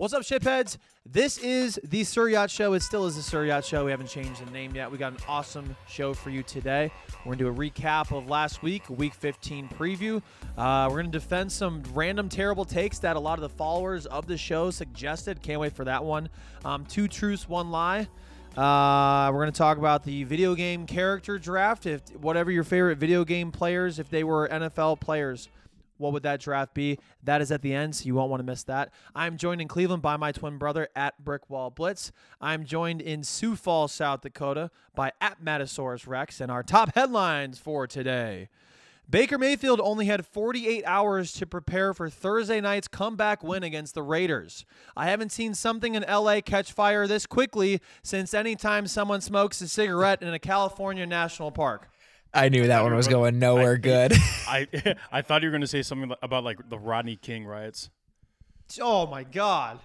What's up, shipheads? This is the Sur Yacht Show. It still is the Sur Yacht Show. We haven't changed the name yet. We got an awesome show for you today. We're to do a recap of last week, week 15 preview. Uh, we're to defend some random terrible takes that a lot of the followers of the show suggested. Can't wait for that one. Um, two truths, one lie. Uh, we're going to talk about the video game character draft. If whatever your favorite video game players, if they were NFL players, what would that draft be? That is at the end, so you won't want to miss that. I'm joined in Cleveland by my twin brother at Brickwall Blitz. I'm joined in Sioux Falls, South Dakota by at Matasaurus Rex, and our top headlines for today. Baker Mayfield only had 48 hours to prepare for Thursday night's comeback win against the Raiders. I haven't seen something in LA catch fire this quickly since any time someone smokes a cigarette in a California national park. I knew that one was going nowhere I- good. I I thought you were going to say something about like the Rodney King riots. Oh my God.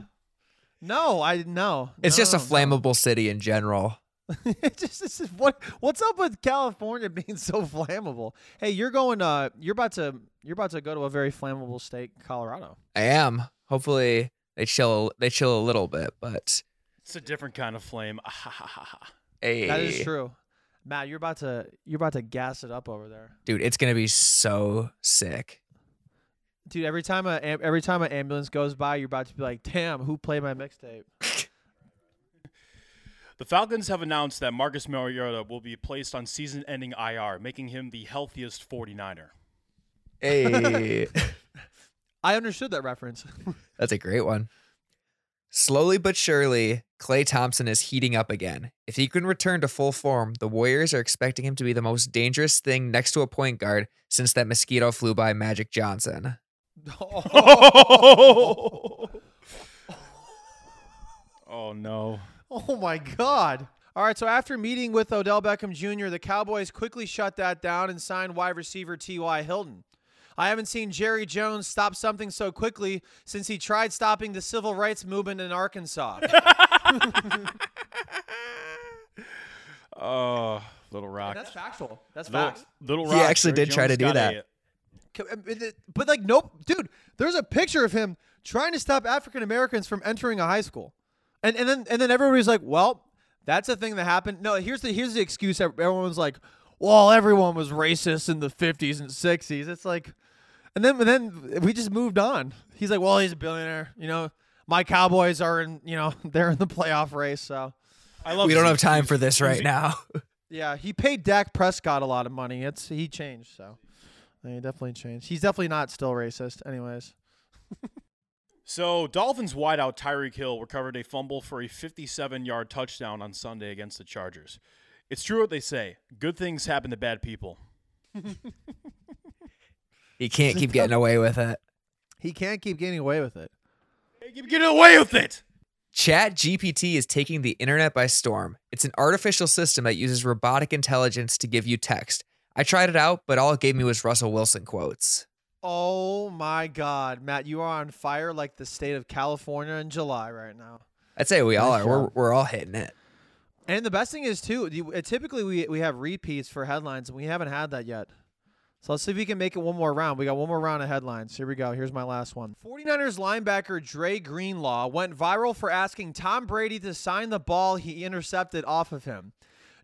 No, I no. It's no, just a no. flammable city in general. It just this is what what's up with California being so flammable? Hey, you're going uh you're about to you're about to go to a very flammable state, Colorado. I am. Hopefully they chill they chill a little bit, but It's a different kind of flame. Ha ha ha hey, That is true. Matt, you're about to you're about to gas it up over there. dude, it's gonna be so sick. Dude, every time a every time an ambulance goes by, you're about to be like, "Damn, who played my mixtape?" the Falcons have announced that Marcus Mariota will be placed on season-ending IR, making him the healthiest 49er. Hey, I understood that reference. that's a great one. Slowly but surely, Klay Thompson is heating up again. If he can return to full form, the Warriors are expecting him to be the most dangerous thing next to a point guard since that mosquito flew by Magic Johnson. oh oh no. Oh my God. All right, so after meeting with Odell Beckham Jr., the Cowboys quickly shut that down and signed wide receiver T.Y. Hilton. I haven't seen Jerry Jones stop something so quickly since he tried stopping the civil rights movement in Arkansas. Oh, Little Rock. That's factual. That's Little, facts. Little He actually Jerry did try to do that. a- Co- uh, it- it- But like, nope, dude. There's a picture of him trying to stop African Americans from entering a high school, and and then and then everybody's like, well, that's a thing that happened. No, here's the here's the excuse. Everyone's like, well, everyone was racist in the 50s and 60s. It's like, and then and then we just moved on. He's like, well, he's a billionaire. You know, my Cowboys are in. You know, they're in the playoff race. So I love We don't have time for this right now. yeah, he paid Dak Prescott a lot of money. It's he changed. So. He definitely changed. He's definitely not still racist, anyways. So, Dolphins wideout Tyreek Hill recovered a fumble for a 57-yard touchdown on Sunday against the Chargers. It's true what they say: good things happen to bad people. He can't keep getting away with it. He can't keep getting away with it. Hey, Get get away with it. Chat GPT is taking the internet by storm. It's an artificial system that uses robotic intelligence to give you text. I tried it out, but all it gave me was Russell Wilson quotes. Oh my God, Matt, you are on fire like the state of California in July right now. I'd say we all are. We're, we're all hitting it. And the best thing is too, typically we we have repeats for headlines, and we haven't had that yet. So let's see if we can make it one more round. We got one more round of headlines. Here we go. Here's my last one. 49ers linebacker Dre Greenlaw went viral for asking Tom Brady to sign the ball he intercepted off of him.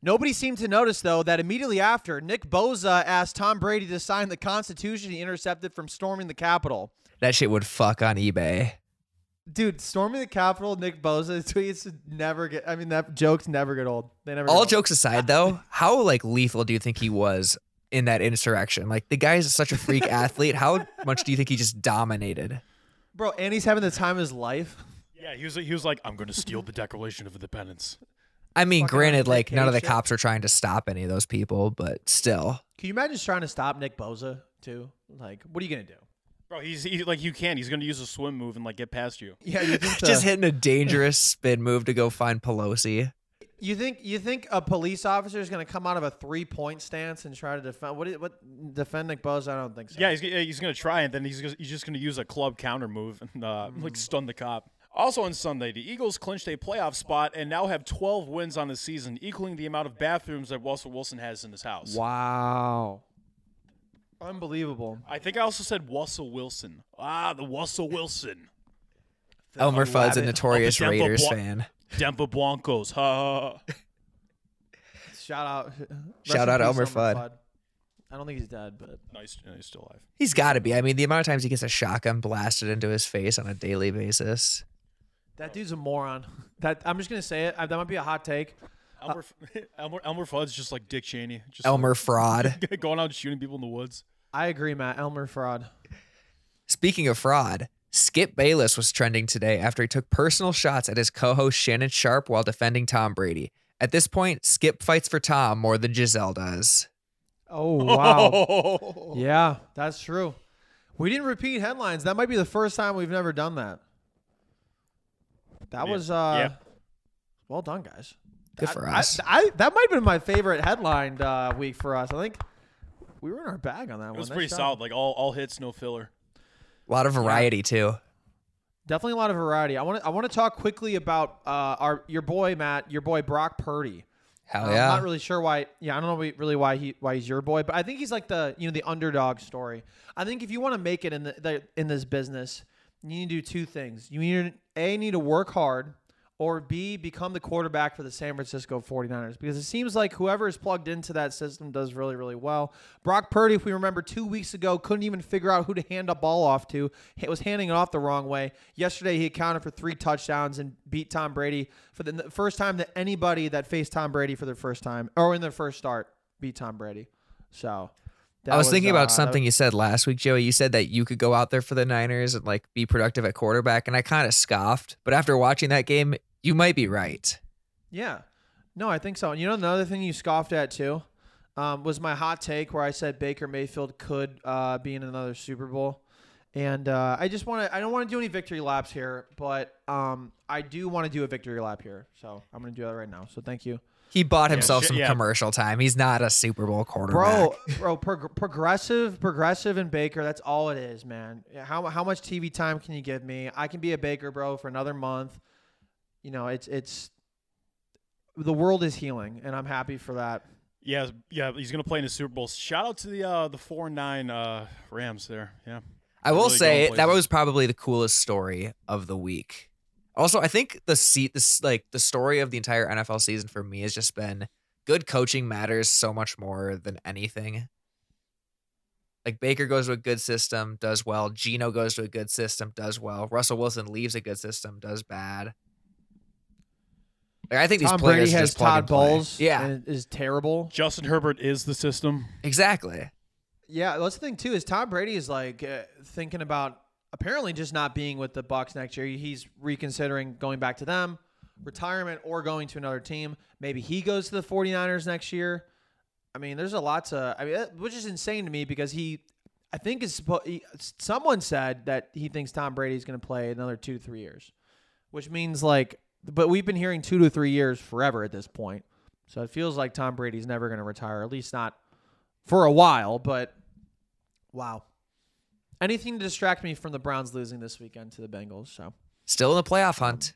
Nobody seemed to notice, though, that immediately after, Nick Bosa asked Tom Brady to sign the Constitution he intercepted from storming the Capitol. That shit would fuck on eBay. Dude, storming the Capitol, Nick Bosa tweets never get. I mean, that jokes never get old. They never. All get old. jokes aside, though, how like lethal do you think he was in that insurrection? Like the guy is such a freak athlete. How much do you think he just dominated? bro. And he's having the time of his life. Yeah, he was he was like, I'm going to steal the Declaration of Independence. I mean, Fucking granted, like none of the vacation. cops are trying to stop any of those people, but still. Can you imagine just trying to stop Nick Bosa too? Like, what are you gonna do? Bro, he's he, like you can't. He's going to use a swim move and like get past you. Yeah, you think Just uh, hitting a dangerous spin move to go find Pelosi. You think you think a police officer is gonna come out of a three point stance and try to defend what? is- What defend Nick Bosa? I don't think so. Yeah, he's, he's going to try and then he's, he's just going to use a club counter move and uh, like stun the cop. Also on Sunday, the Eagles clinched a playoff spot and now have 12 wins on the season, equaling the amount of bathrooms that Russell Wilson has in his house. Wow. Unbelievable. I think I also said Russell Wilson. Ah, the Russell Wilson. Elmer Fudd's a notorious Raiders Bron- fan. Denver Broncos. Ha, ha, ha. Shout out. Shout out Elmer Fudd. I don't think he's dead, but no, he's, no, he's still alive. He's got to be. I mean, the amount of times he gets a shotgun blasted into his face on a daily basis. that dude's a moron. That I'm just gonna say it. Uh, That might be a hot take. Elmer, Elmer, Elmer Fudd's just like Dick Cheney. Just Elmer fraud. like, going out and shooting people in the woods. I agree, Matt. Elmer fraud. Speaking of fraud, Skip Bayless was trending today after he took personal shots at his co-host Shannon Sharpe while defending Tom Brady. At this point, Skip fights for Tom more than Gisele does. Oh wow. yeah, that's true. We didn't repeat headlines. That might be the first time we've never done that. That Yeah. was uh Yeah. well done, guys. Good That- for I- us. I, that might have been my favorite headline uh, week for us. I think we were in our bag on that It one. It was Nice pretty job. solid. Like all, all hits, no filler. A lot of variety too. Definitely a lot of variety. I want to I want to talk quickly about uh, our your boy Matt, your boy Brock Purdy. Hell yeah! I'm not really sure why. Yeah, I don't know really why he why he's your boy, but I think he's like the you know the underdog story. I think if you want to make it in the, the in this business, you need to do two things. You need a need to work hard, or b become the quarterback for the San Francisco 49ers because it seems like whoever is plugged into that system does really really well. Brock Purdy, if we remember two weeks ago, couldn't even figure out who to hand a ball off to. It was handing it off the wrong way. Yesterday, he accounted for three touchdowns and beat Tom Brady for the, first time that anybody that faced Tom Brady for their first time or in their first start beat Tom Brady. So. I was, thinking uh, about that- something you said last week, Joey. You said that you could go out there for the Niners and like be productive at quarterback, and I kind of scoffed. But after watching that game, you might be right. Yeah. No, I think so. And you know, another thing you scoffed at too um, was my hot take where I said Baker Mayfield could uh, be in another Super Bowl. And uh, I just want to, I don't want to do any victory laps here, but um, I do want to do a victory lap here. So I'm going to do that right now. So thank you. He bought himself shit, some yeah. commercial time. He's not a Super Bowl quarterback. Bro, bro, prog- progressive, progressive, and Baker. That's all it is, man. How how much TV time can you give me? I can be a Baker, bro, for another month. You know, it's it's the world is healing, and I'm happy for that. Yeah, yeah, he's gonna play in the Super Bowl. Shout out to the uh, the four and nine uh, Rams there. Yeah, I will really say that was probably the coolest story of the week. Also, I think the seat, this like the story of the entire NFL season for me has just been good coaching matters so much more than anything. Like Baker goes to a good system, does well. Geno goes to a good system, does well. Russell Wilson leaves a good system, does bad. Like, I think these Tom players Brady has just plug Todd and play. Bowles. Yeah, and is terrible. Justin Herbert is the system. exactly. Yeah, that's the thing too. Is Tom Brady is like uh, thinking about apparently just not being with the Bucs next year. He's reconsidering going back to them, retirement, or going to another team. Maybe he goes to the 49ers next year. I mean, there's a lot to. I mean, which is insane to me because he, I think is suppo- someone said that he thinks Tom Brady is going to play another two to three years, which means like, but we've been hearing two to three years forever at this point. So it feels like Tom Brady's never going to retire, at least not for a while. But wow, anything to distract me from the Browns losing this weekend to the Bengals. So Still in the playoff hunt.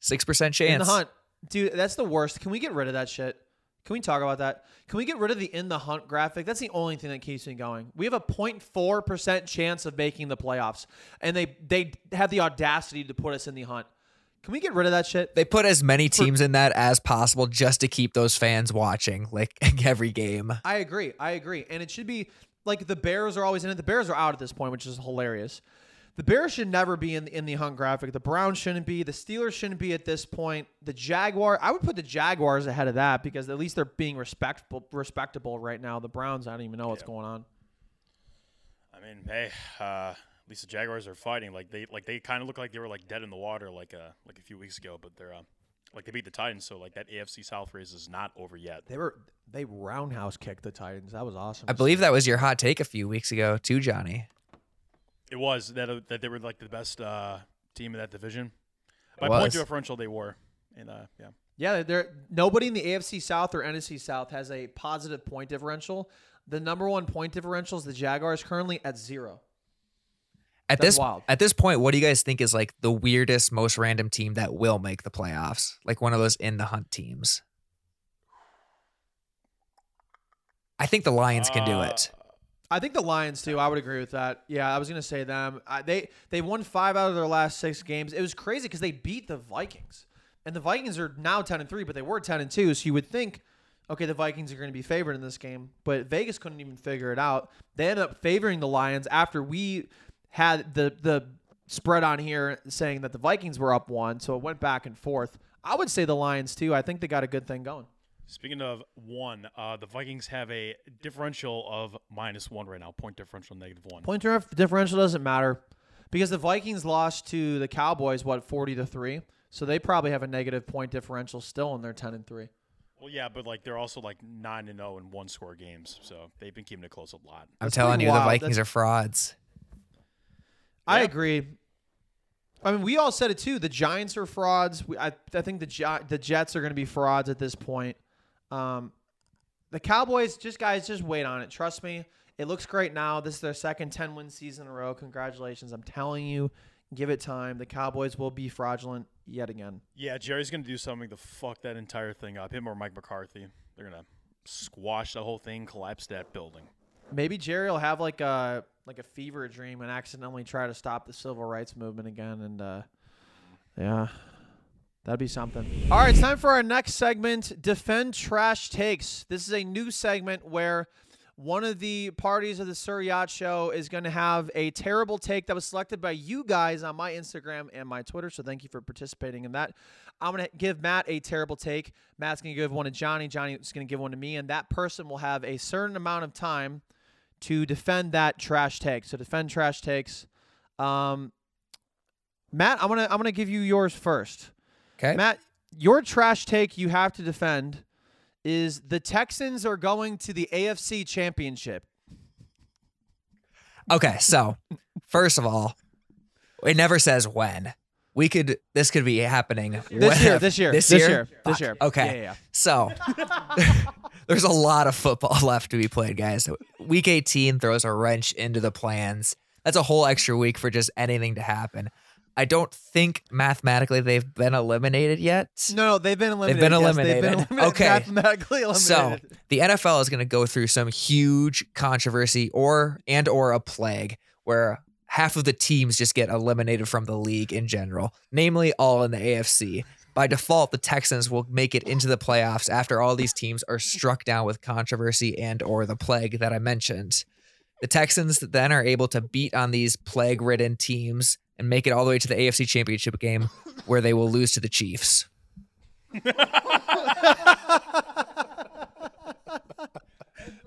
Six percent chance. in the hunt, dude, that's the worst. Can we get rid of that shit? Can we talk about that? Can we get rid of the in the hunt graphic? That's the only thing that keeps me going. We have a 0.4% chance of making the playoffs, and they they have the audacity to put us in the hunt. Can we get rid of that shit? They put as many teams in that as possible just to keep those fans watching, like every game. I agree. I agree. And it should be like the Bears are always in it. The Bears are out at this point, which is hilarious. The Bears should never be in the, in the hunt graphic. The Browns shouldn't be. The Steelers shouldn't be at this point. The Jaguar, I would put the Jaguars ahead of that because at least they're being respectable respectable right now. The Browns, I don't even know what's going on. I mean, hey, uh, at least the Jaguars are fighting. Like they like they kind of look like they were like dead in the water like uh like a few weeks ago, but they're uh, like they beat the Titans, so like that AFC South race is not over yet. They were they roundhouse kicked the Titans. That was awesome. I believe that was your hot take a few weeks ago, too, Johnny. It was that uh, that they were like the best uh, team in that division. By point differential, they were, and uh, yeah. Yeah, they're nobody in the AFC South or NFC South has a positive point differential. The number one point differential is the Jaguars currently at zero. At That's this wild. at this point, what do you guys think is like the weirdest, most random team that will make the playoffs? Like one of those in the hunt teams. I think the Lions can do Uh, it. I think the Lions too. I would agree with that. Yeah, I was gonna say them. I, they they won five out of their last six games. It was crazy because they beat the Vikings, and the Vikings are now ten and three, but they were ten and two. So you would think, okay, the Vikings are going to be favored in this game, but Vegas couldn't even figure it out. They ended up favoring the Lions after we had the the spread on here saying that the Vikings were up one, so it went back and forth. I would say the Lions too. I think they got a good thing going. Speaking of one, uh, the Vikings have a differential of minus one right now. Point differential negative one. Point differential doesn't matter because the Vikings lost to the Cowboys what forty to three, so they probably have a negative point differential still, and they're ten and three. Well, yeah, but like they're also like nine and zero in one score games, so they've been keeping it close a lot. I'm That's telling pretty you, the. Vikings That's- are frauds. I agree. I mean, we all said it too. The Giants are frauds. We, I, I think the Gi- the Jets are going to be frauds at this point. Um, the Cowboys, just guys, just wait on it. Trust me, it looks great now. This is their second 10 win season in a row. Congratulations! I'm telling you, give it time. The Cowboys will be fraudulent yet again. Yeah, Jerry's gonna do something to fuck that entire thing up. Him or Mike McCarthy, they're gonna squash the whole thing, collapse that building. Maybe Jerry will have like a like a fever dream and accidentally try to stop the civil rights movement again, and uh, yeah, that'd be something. All right, it's time for our next segment: defend trash takes. This is a new segment where one of the parties of the Sir Yacht Show is going to have a terrible take that was selected by you guys on my Instagram and my Twitter. So thank you for participating in that. I'm going to give Matt a terrible take. Matt's going to give one to Johnny. Johnny's going to give one to me, and that person will have a certain amount of time to defend that trash take. So defend trash takes. Um, Matt, I'm gonna I'm gonna give you yours first. Okay. Matt, your trash take you have to defend is the Texans are going to the AFC Championship. Okay, so first of all, it never says when. We could this could be happening This year, this year, this, this year, year, this year. Okay, Yeah, yeah, so there's a lot of football left to be played, guys. Week 18 throws a wrench into the plans. That's a whole extra week for just anything to happen. I don't think mathematically they've been eliminated yet. No, no, they've been eliminated. been yes, they've been eliminated. eliminated. Okay. Mathematically eliminated. So the NFL is going to go through some huge controversy or and or a plague where half of the teams just get eliminated from the league in general, namely all in the AFC. By default, the Texans will make it into the playoffs after all these teams are struck down with controversy and or the plague that I mentioned. The Texans then are able to beat on these plague-ridden teams and make it all the way to the AFC Championship game where they will lose to the Chiefs.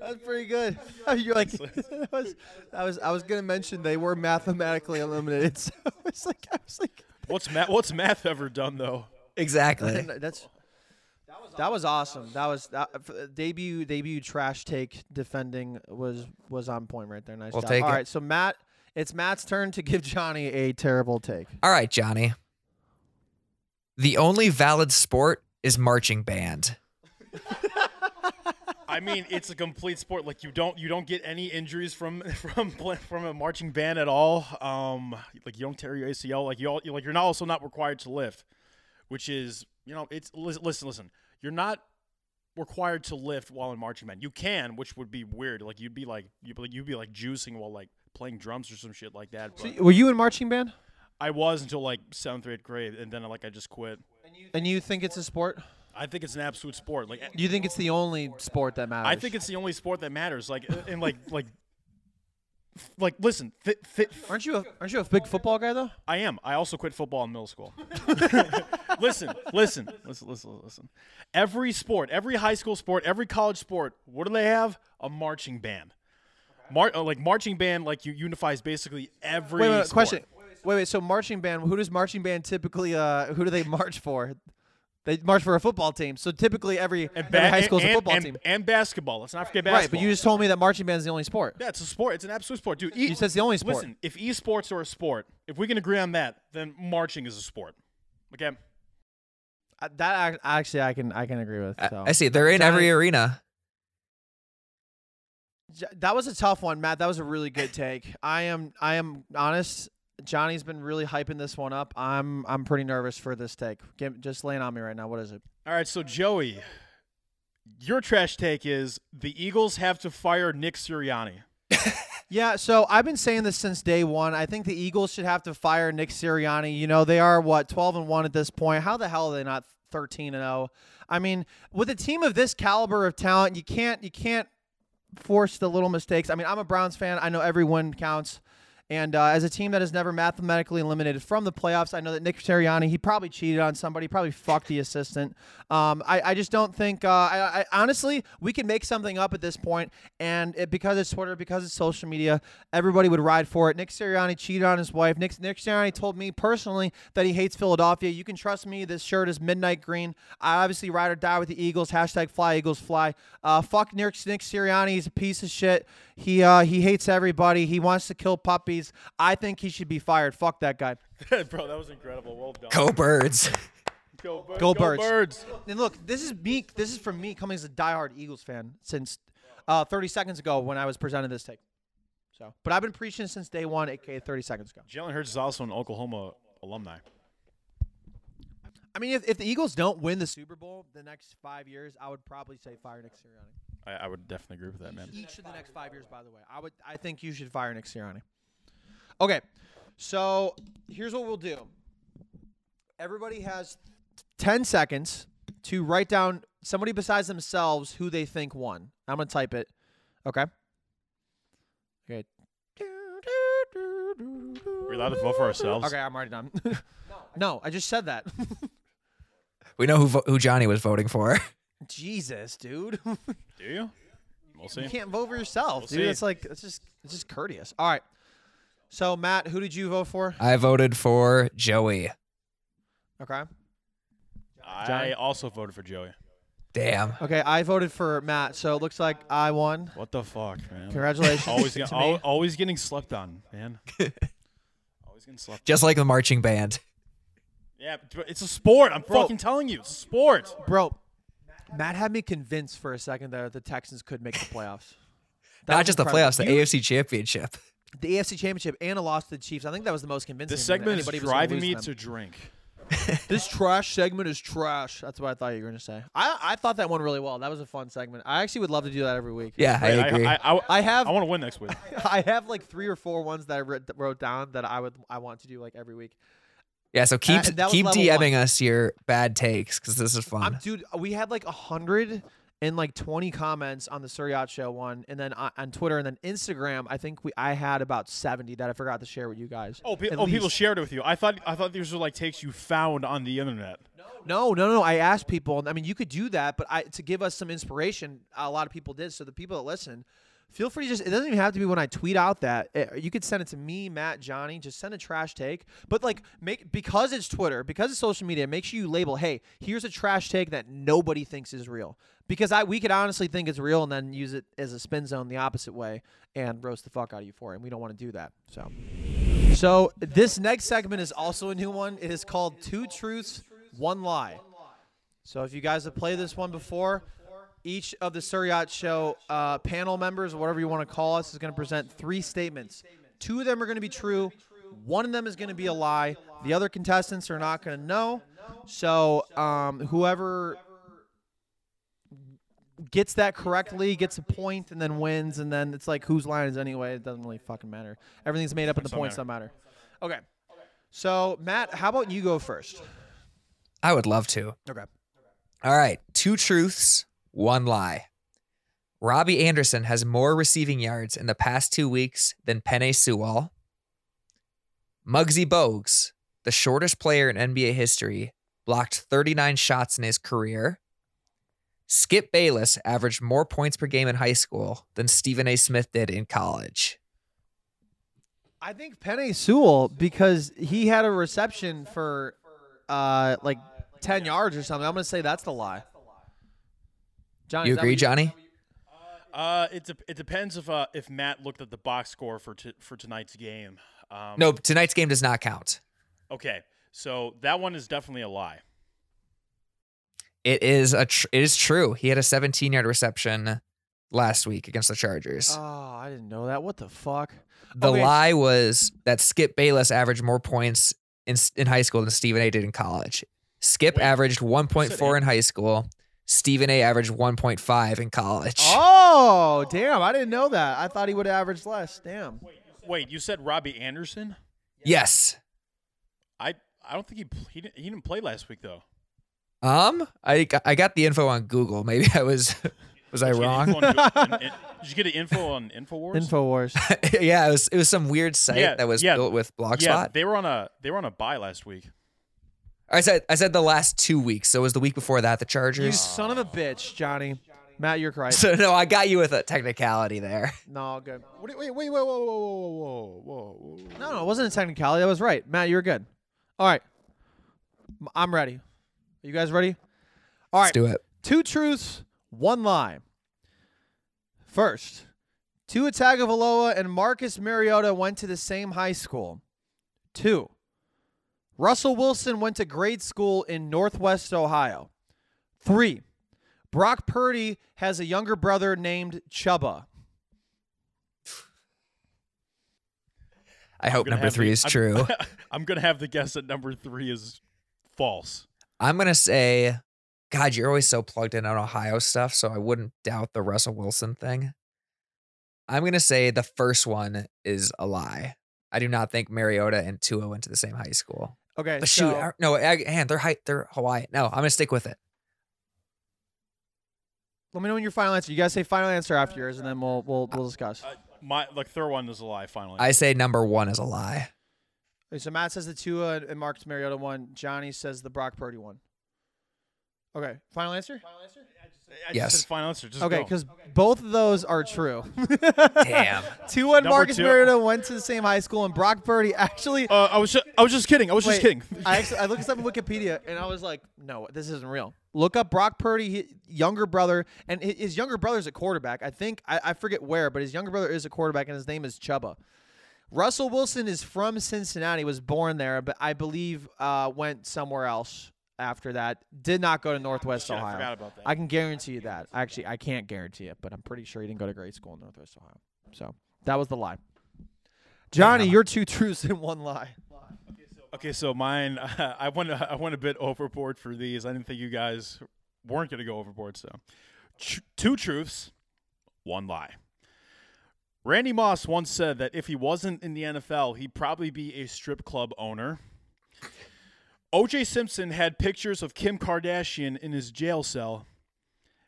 That's pretty good. You're like, that was, I was, I was gonna mention they were mathematically eliminated. So it's like, I was like, What's math? What's math ever done though? Exactly. that's that was awesome. That was that, debut debut trash take defending was was on point right there. Nice We'll job. take All it. right, so Matt, it's Matt's turn to give Johnny a terrible take. All right, Johnny. The only valid sport is marching band. I mean, it's a complete sport. Like you don't you don't get any injuries from from from a marching band at all. Um, like you don't tear your ACL. Like you all like you're not also not required to lift, which is you know it's listen listen. You're not required to lift while in marching band. You can, which would be weird. Like you'd be like you'd be, you'd be like juicing while like playing drums or some shit like that. But Were you in marching band? I was until like seventh or eighth grade, and then like I just quit. And you think it's a sport? I think it's an absolute sport. Like You think it's the only sport that matters? I think it's the only sport that matters. Like and like like like listen, th- th- Aren't you a, aren't you a big football guy though? I am. I also quit football in middle school. listen, listen, listen, listen, listen. Every sport, every high school sport, every college sport, what do they have? A marching band. Mar- uh, like marching band, like you unifies basically every. Wait, wait, sport. question. Wait, wait. So marching band. Who does marching band typically? Uh, who do they march for? They march for a football team. So typically every, And every high school is a football and- team. and basketball. Let's not forget basketball. Right, but you just told me that marching band is the only sport. Yeah, it's a sport. It's an absolute sport, dude. E- You said it's the only sport. Listen, if esports are a sport, if we can agree on that, then marching is a sport. Okay. Uh, that ac- actually I can I can agree with. I- So. I see. They're in every arena. That was a tough one, Matt. That was a really good take. I am I am honest. Johnny's been really hyping this one up. I'm I'm pretty nervous for this take. Give, just laying on me right now. What is it? All right, so Joey, your trash take is the Eagles have to fire Nick Sirianni. Yeah, so I've been saying this since day one. I think the Eagles should have to fire Nick Sirianni. You know, they are what twelve and one at this point. How the hell are they not thirteen and zero? I mean, with a team of this caliber of talent, you can't you can't force the little mistakes. I mean, I'm a Browns fan. I know every win counts. And uh, as a team that is never mathematically eliminated from the playoffs, I know that Nick Sirianni, he probably cheated on somebody, probably fucked the assistant. Um, I, I just don't think, uh, I, I, honestly, we can make something up at this point. point, and it, because it's Twitter, because it's social media, everybody would ride for it. Nick Sirianni cheated on his wife. Nick, Nick Sirianni told me personally that he hates Philadelphia. You can trust me. This shirt is midnight green. I obviously ride or die with the Eagles. Hashtag fly Eagles fly. Uh, fuck Nick, Nick Sirianni. He's a piece of shit. He uh, he hates everybody. He wants to kill puppies. I think he should be fired. Fuck that guy. Bro, that was incredible. Well done. Go birds. Go, birds. Go Birds. birds. And look, this is me. This is from me coming as a diehard Eagles fan since uh, 30 seconds ago when I was presented this take. So, but I've been preaching since day one, aka 30 seconds ago. Jalen Hurts is also an Oklahoma alumni. I mean, if, if the Eagles don't win the Super Bowl the next five years, I would probably say fire Nick Sirianni. I, I would definitely agree with that, man. Each of the next five years, by the way, I would. I think you should fire Nick Sirianni. Okay, so here's what we'll do. Everybody has 10 seconds to write down somebody besides themselves who they think won. I'm gonna type it. Okay. Okay. We're allowed to vote for ourselves. Okay, I'm already done. no, I just said that. We know who vo- who Johnny was voting for. Jesus, dude. Do you? We'll see. You can't vote for yourself, We'll dude. see. It's like it's just it's just courteous. All right. So Matt, who did you vote for? I voted for Joey. Okay. I Johnny? also voted for Joey. Damn. Okay, I voted for Matt, so it looks like I won. What the fuck, man? Congratulations. always, to get, me. al- always getting slept on, man. always getting slept. Just like the marching band. Yeah, but it's a sport. I'm Bro. fucking telling you, it's a sport. Bro, Matt had me convinced for a second that the Texans could make the playoffs. That Not was just the incredible. playoffs, the You- AFC Championship. The AFC Championship and a loss to the Chiefs. I think that was the most convincing. This segment is anybody was driving me them. to drink. This trash segment is trash. That's what I thought you were gonna say. I I thought that went really well. That was a fun segment. I actually would love to do that every week. Yeah, I agree. I, I, I have I want to win next week. I have like three or four ones that I wrote, wrote down that I would I want to do like every week. yeah, so keep that was keep level DMing us your bad takes because this is fun. I'm dude. We had like a hundred and like twenty comments on the Suryat Show one, and then on, on Twitter and then Instagram. I think we I had about seventy that I forgot to share with you guys. Oh, pe- oh people shared it with you. I thought I thought these were like takes you found on the internet. No, no, no. I asked people. and I mean, you could do that, but I to give us some inspiration. A lot of people did. So the people that listen, feel free to just. It doesn't even have to be when I tweet out that. Eh, you could send it to me, Matt, Johnny. Just send a trash take. But like, make because it's Twitter, because it's social media. Make sure you label. Hey, here's a trash take that nobody thinks is real. Because I we could honestly think it's real and then use it as a spin zone the opposite way and roast the fuck out of you for it. And we don't want to do that. So. So this next segment is also a new one. It is called Two Truths, One Lie. So if you guys have played this one before, each of the Suryat Show uh, panel members, whatever you want to call us, is going to present three statements. Two of them are going to be true. One of them is going to be a lie. The other contestants are not going to know. So um, whoever gets that correctly gets a point and then wins, and then it's like whose line is anyway. It doesn't really fucking matter. Everything's made up, and the points matter. don't matter. Okay. So Matt, how about you go first? I would love to. Okay. All right, two truths, one lie. Robbie Anderson has more receiving yards in the past two weeks than Penei Sewell. Muggsy Bogues, the shortest player in NBA history, blocked 39 shots in his career. Skip Bayless averaged more points per game in high school than Stephen A. Smith did in college. I think Penei Sewell because he had a reception for uh like ten yards or something. I'm gonna say that's the lie. Johnny, You agree, what Johnny? Uh, it de- it depends if uh if Matt looked at the box score for t- for tonight's game. Um, No, tonight's game does not count. Okay, so that one is definitely a lie. It is a tr- it is true. He had a 17 yard reception last week against the Chargers. Oh, I didn't know that. What the fuck? the okay. lie was that Skip Bayless averaged more points in in high school than Stephen A. did in college. Skip Wait, averaged 1.4 in high school. Stephen A. averaged 1.5 in college. Oh, damn! I didn't know that. I thought he would average less. Damn. Wait, you said Robbie Anderson? Yes. I I don't think he he didn't, he didn't play last week though. Um, I I got the info on Google. Maybe I was was I Did you wrong? info on- in- in- did you get the info on Infowars? Infowars. yeah, it was it was some weird site Yeah, that was yeah, built with Blogspot. Yeah, they were on a they were on a buy last week. I said I said the last two weeks. So it was the week before that the Chargers. you son of a bitch, Johnny. Matt, you're correct. So no, I got you with a technicality there. no, good. Wait, wait, wait, whoa, whoa, whoa, whoa, whoa, whoa, whoa. No, no, it wasn't a technicality. That was right. Matt, you're good. All right. M- I'm ready. Are you guys ready? All right. Let's do it. Two truths, one lie. First, Tua Tagovailoa and Marcus Mariota went to the same high school. Two, Russell Wilson went to grade school in Northwest Ohio. Three, Brock Purdy has a younger brother named Chubba. I hope number three the- is I'm- true. I'm gonna have the guess that number three is false. I'm gonna say, God, you're always so plugged in on Ohio stuff, so I wouldn't doubt the Russell Wilson thing. I'm gonna say the first one is a lie. I do not think Mariota and Tua went to the same high school. Okay, But shoot, so- I- no, I- and they're high, they're Hawaii. No, I'm gonna stick with it. let me know when your final answer. You guys say final answer after yours, and then we'll we'll we'll discuss. Uh, my like third one is a lie. Finally, I say number one is a lie. Okay, so Matt says the Tua and Marcus Mariota one. Johnny says the Brock Purdy one. Okay, final answer. Final answer. I Yes. just said final answer. Just Okay, go. because both of those are true. Damn. Tua and Number Marcus two- Mariota went to the same high school, and Brock Purdy actually. uh, I was just, I was just kidding. I was just kidding. I actually I looked this up on Wikipedia, and I was like, no, this isn't real. Look up Brock Purdy, hi- younger brother, and his younger brother is a quarterback. I think I, I forget where, but his younger brother is a quarterback, and his name is Chubba. Russell Wilson is from Cincinnati, was born there, but I believe uh, went somewhere else after that. Did not go to Northwest Shit, I Ohio. forgot about that. I can guarantee you that. Actually, I can't guarantee it, but I'm pretty sure he didn't go to grade school in Northwest Ohio. So that was the lie. Johnny, Damn. you're two truths and one lie. Okay, so mine, I went, I went a bit overboard for these. I didn't think you guys weren't gonna go overboard. So, Tr- two truths, one lie. Randy Moss once said that if he wasn't in the NFL, he'd probably be a strip club owner. O.J. Simpson had pictures of Kim Kardashian in his jail cell.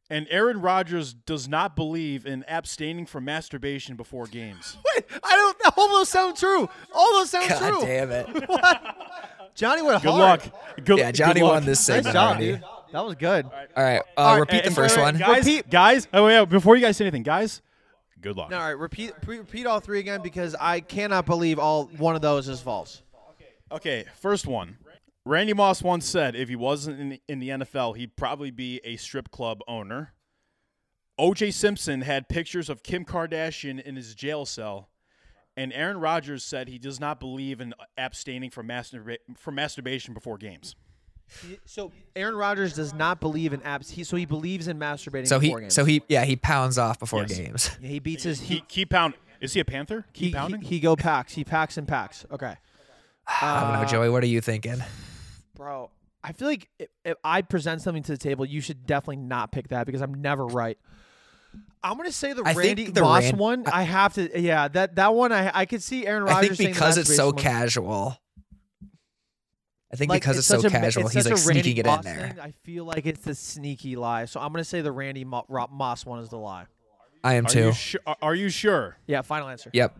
And Aaron Rodgers does not believe in abstaining from masturbation before games. Wait, I don't. All those sound true. All those sound God true. damn it. What? Johnny went Good hard. luck. Good, Yeah, Johnny good luck. won this Nice segment job, dude. That was good. All right, uh, All right, repeat the And- first and- one. guys. Repeat- Guys, oh yeah, before you guys say anything, guys, good luck. All right, repeat pre- repeat all three again because I cannot believe all one of those is false. Okay, first one. Randy Moss once said if he wasn't in the, in the NFL, he'd probably be a strip club owner. O.J. Simpson had pictures of Kim Kardashian in his jail cell, and Aaron Rodgers said he does not believe in abstaining from, masturba- from masturbation before games. So Aaron Rodgers does not believe in abs. He, so he believes in masturbating. So he, before games. so he, yeah, he pounds off before Yes. games. Yeah, he beats his He he keep pound. Is he a Panther? Keep he, pounding. he, he go packs. He packs and packs. Okay, I don't know, Joey. What are you thinking? bro. I feel like if, if I present something to the table, you should definitely not pick that because I'm never right. I'm gonna say the I Randy the Moss Ran- one. I have to. Yeah, that that one. I I could see Aaron Rodgers. I think saying because it's so one. casual. I think Like, because it's, so a, casual, it's he's like a Randy sneaking it in there. thing, I feel like it's the sneaky lie. So I'm gonna say the Randy Mo- Moss one is the lie. I am are too. you su- are- Are you sure? Yeah, final answer. Yep.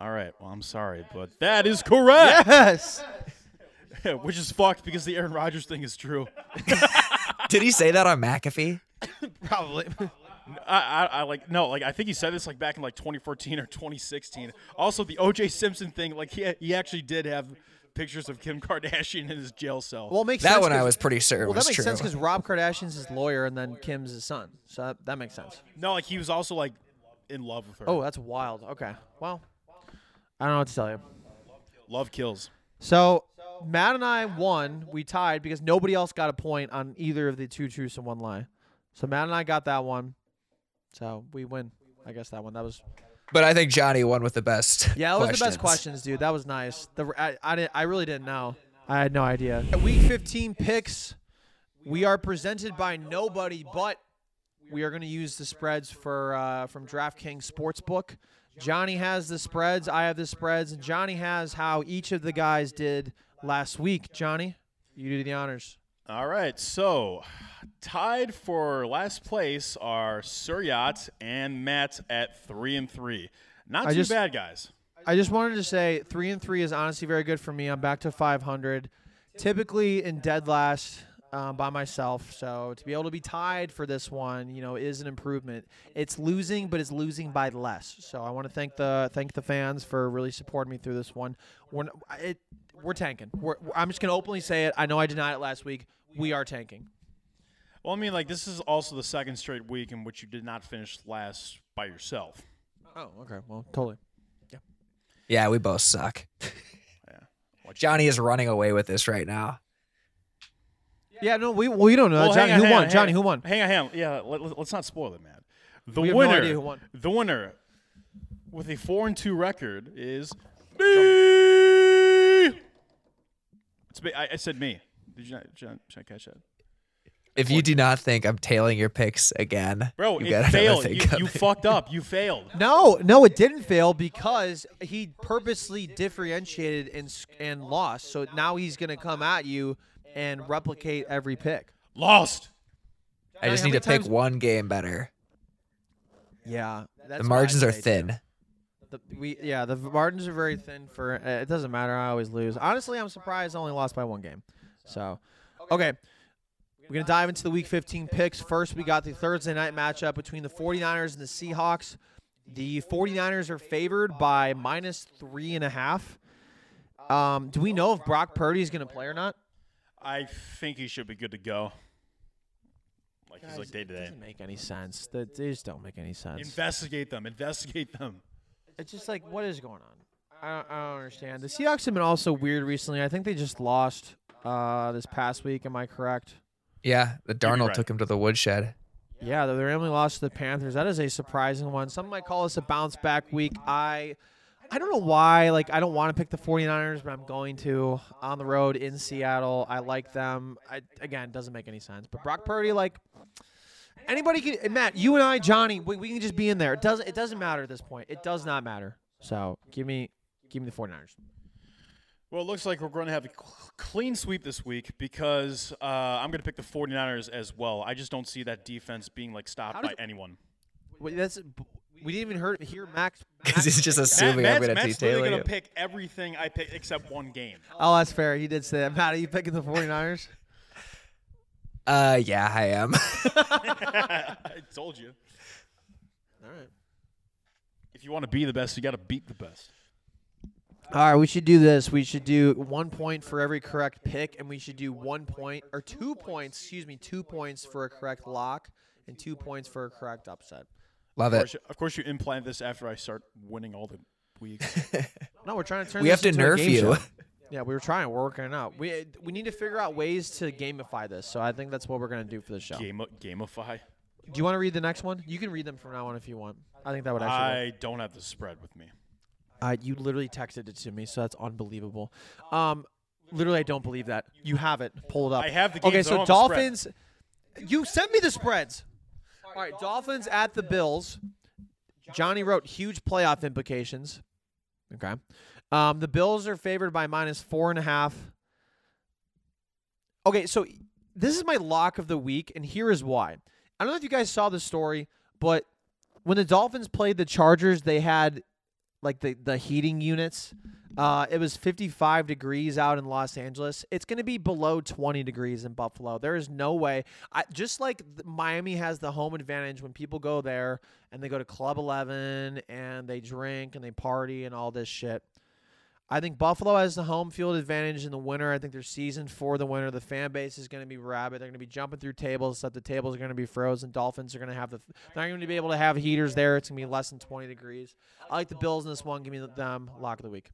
All right. Well, I'm sorry, but that is correct. Yes. Which is fucked because the Aaron Rodgers thing is true. Did he say that on McAfee? Probably. I, I, I like no, like I think he said this like back in like 2014 or 2016. Also, the O.J. Simpson thing, like he he actually did have pictures of Kim Kardashian in his jail cell. Well, it makes That sense one I 'cause- was pretty sure Well, was that makes true. sense because Rob Kardashian's his lawyer and then Kim's his son. So that, that makes sense. no, like he was also like in love with her. Oh, that's wild. Okay. Well, I don't know what to tell you. love kills. So Matt and I won. We tied because nobody else got a point on either of the two truths and one lie. So Matt and I got that one. So we win. I guess that one. That was but I think Johnny won with the best. yeah. That was the best questions, dude. That was nice. The I I, didn't, I really didn't know. I had no idea. Week 15 picks. We are presented by nobody, but we are going to use the spreads for uh, from DraftKings Sportsbook. Johnny has the spreads. I have the spreads, and Johnny has how each of the guys did last week. Johnny, you do the honors. All right, so tied for last place are Suryat and Matt at three and three. Not I too just- bad, guys. I just wanted to say three and three is honestly very good for me. I'm back to 500. Typically in dead last um, by myself, so to be able to be tied for this one, you know, is an improvement. It's losing, but it's losing by less. So I want to thank the thank the fans for really supporting me through this one. We're it, we're tanking. We're, I'm just gonna openly say it. I know I denied it last week. We are tanking. Well, I mean, like this is also the second straight week in which you did not finish last by yourself. Oh, okay. Well, totally. Yeah, Yeah, we both suck. Watch- Johnny is running away with this right now. Yeah, no, we well, you don't know. Well, Johnny, on, who hang won? on, Johnny, hang who won? Hang on, hang on. Yeah, let, us not spoil it, man. The We have no winner, idea who won. the winner, with a four and two record is me. It's me. I, I said me. Did you not? Did you not, did I catch that? If you do not think I'm tailing your picks again, Bro, you it got another failed. You, you fucked up. You failed. No, no, it didn't fail because he purposely differentiated and and lost. So now he's gonna come at you and replicate every pick. Lost. I just How need to pick times- one game better. Yeah, that's the margins are thin. The, we yeah, the margins are very thin for. Uh, it doesn't matter. I always lose. Honestly, I'm surprised I only lost by one game. So, okay. We're going to dive into the week 15 picks. First, we got the Thursday night matchup between the 49ers and the Seahawks. The 49ers are favored by minus three and a half. Um, do we know if Brock Purdy is going to play or not? I think he should be good to go. Like he's like day to day. doesn't make any sense. That they just don't make any sense. Investigate them. Investigate them. It's just like, what is going on? I don't, I don't understand. The Seahawks have been also weird recently. I think they just lost uh, this past week. Am I correct? Yeah, the be Darnold right. took him to the woodshed. Yeah, they their only lost to the Panthers. That is a surprising one. Some might call this a bounce back week. I I don't know why. Like I don't want to pick the 49ers, but I'm going to on the road in Seattle. I like them. I again, doesn't make any sense. But Brock Purdy like anybody can Matt, you and I, Johnny, we, we can just be in there. It doesn't it doesn't matter at this point. It does not matter. So, give me give me the 49ers. Well, it looks like we're going to have a clean sweep this week because uh, I'm going to pick the 49ers as well. I just don't see that defense being like stopped by does- anyone. Wait, that's we didn't even hear, hear Max. Because he's just Matt, assuming I'm going to Matt's literally detail going to pick everything I pick except one game. Oh, that's fair. He did say that. Matt, are you picking the 49ers? Uh, yeah, I am. I told you. All right. If you want to be the best, you got to beat the best. All right, we should do this. We should do one point for every correct pick, and we should do one point or two points. Excuse me, two points for a correct lock, and two points for a correct upset. Love Of it. course, you, of course, you implant this after I start winning all the weeks. No, we're trying to turn. This out. We this have to into nerf you. show. Yeah, we were trying. We're working it out. We we need to figure out ways to gamify this. So I think that's what we're gonna do for the show. Game gamify. Do you want to read the next one? You can read them from now on if you want. I think that would actually. work. I don't have the spread with me. Uh, you literally texted it to me, so that's unbelievable. Um, literally, I don't believe that. You have it. Pull it up. I have the Okay, games, I so don't have the spread. Dolphins. You sent me the spreads. All right, Dolphins at the Bills. Johnny wrote huge playoff implications. Okay. Um, the Bills are favored by minus four and a half. Okay, so this is my lock of the week, and here is why. I don't know if you guys saw the story, but when the Dolphins played the Chargers, they had like the the heating units. Uh, it was 55 degrees out in Los Angeles. It's going to be below 20 degrees in Buffalo. There is no way. I, just like Miami has the home advantage when people go there and they go to Club 11 and they drink and they party and all this shit. I think Buffalo has the home field advantage in the winter. I think they're seasoned for the winter. The fan base is going to be rabid. They're going to be jumping through tables, except the tables are going to be frozen. Dolphins are going to have the. They're not going to be able to have heaters there. It's going to be less than 20 degrees. I like the Bills in this one. Give me them lock of the week.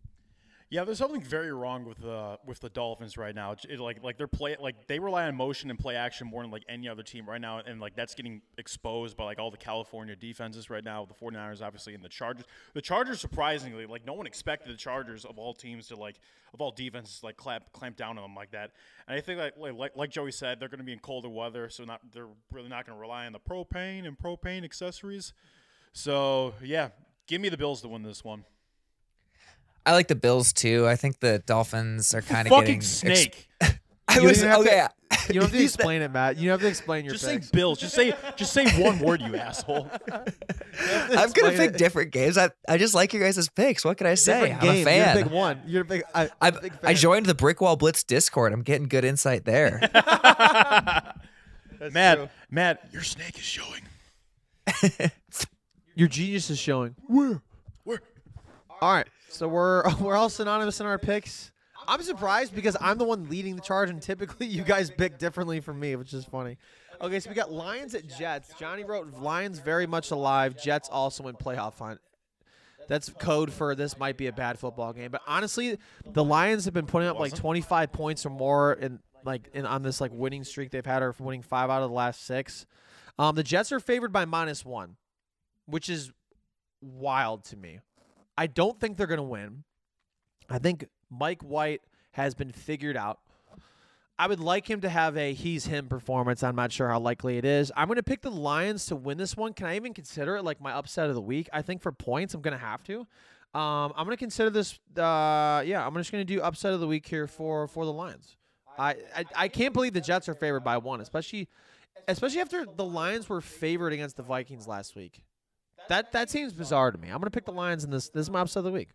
Yeah, there's something very wrong with the with the Dolphins right now. It, like like they're play like they rely on motion and play action more than like any other team right now, and like that's getting exposed by like all the California defenses right now. The 49ers obviously and the Chargers. The Chargers surprisingly like no one expected the Chargers of all teams to like of all defenses like clamp clamp down on them like that. And I think like like like Joey said, they're going to be in colder weather, so not they're really not going to rely on the propane and propane accessories. So yeah, give me the Bills to win this one. I like the Bills too. I think the Dolphins are kind of Fucking getting ex- snake. I You was don't have to- okay. You don't have to explain it, Matt. You don't have to explain your Just say. Bills. Just say just say one word, you asshole. I'm gonna pick it. different games. I, I just like your guys' picks. What can I say? Different I'm game. a fan. You're a big one. You're a big. I, I, I'm a big I joined the Brickwall Blitz Discord. I'm getting good insight there. Matt, Matt, your snake is showing. Your genius is showing. Where? All right, so we're we're all synonymous in our picks. I'm surprised because I'm the one leading the charge, and typically you guys pick differently from me, which is funny. Okay, so we got Lions at Jets. Johnny wrote Lions very much alive. Jets also in playoff hunt. That's code for this might be a bad football game. But honestly, the Lions have been putting up like 25 points or more in like in on this like winning streak they've had, or winning five out of the last six. Um, the Jets are favored by minus one, which is wild to me. I don't think they're going to win. I think Mike White has been figured out. I would like him to have a he's him performance. I'm not sure how likely it is. I'm going to pick the Lions to win this one. Can I even consider it like my upset of the week? I think for points, I'm going to have to. Um, I'm going to consider this. Uh, yeah, I'm just going to do upset of the week here for for the Lions. I, I I can't believe the Jets are favored by one, especially especially after the Lions were favored against the Vikings last week. That that seems bizarre to me. I'm going to pick the Lions in this. This is my upset of the week.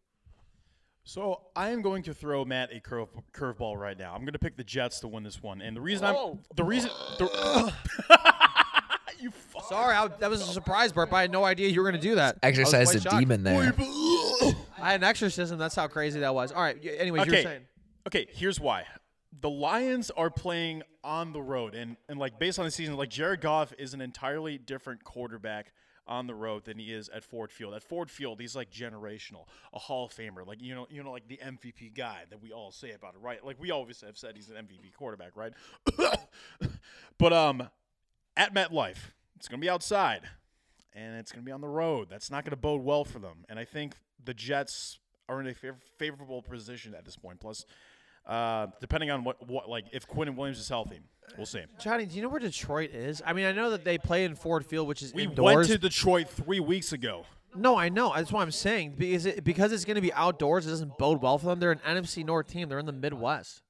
So I am going to throw Matt a curve curveball right now. I'm going to pick the Jets to win this one, and the reason I'm the reason the, you fuck. Sorry, I, that was a surprise, Burt. But I had no idea you were going to do that. I Exercise quite the shocked. demon there. I had an exorcism. That's how crazy that was. All right. y- Anyways, you were Okay. saying. Okay, here's why. The Lions are playing on the road, and, and like based on the season, like Jared Goff is an entirely different quarterback on the road than he is at Ford Field. At Ford Field, he's like generational, a Hall of Famer, like you know, you know, like the MVP guy that we all say about it, right? Like we always have said he's an MVP quarterback, right? but um, at MetLife, it's gonna be outside, and it's gonna be on the road. That's not gonna bode well for them, and I think the Jets are in a fav- favorable position at this point. Plus, uh, depending on what, what like if Quinnen Williams is healthy, we'll see. Johnny, do you know where Detroit is? I mean, I know that they play in Ford Field, which is We indoors. went to Detroit three weeks ago. no, I know. That's what I'm saying. Because it, because it's going to be outdoors, it doesn't bode well for them. They're an NFC North team. They're in the Midwest.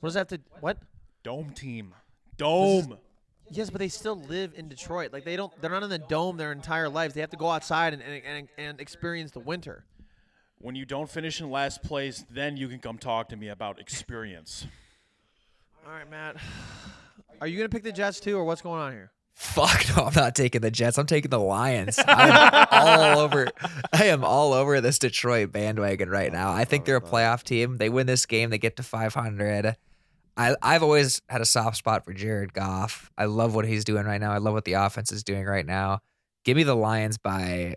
What does that have to? What? Dome team, dome. Yes, but they still live in Detroit. Like they don't. They're not in the dome their entire lives. They have to go outside and and, and, and experience the winter. When you don't finish in last place, then you can come talk to me about experience. All right, Matt. Are you going to pick the Jets too, or what's going on here? Fuck no, I'm not taking the Jets. I'm taking the Lions. I'm all over. I am all over this Detroit bandwagon right now. I think they're a playoff team. They win this game, they get to 500. I I've always had a soft spot for Jared Goff. I love what he's doing right now. I love what the offense is doing right now. Give me the Lions by like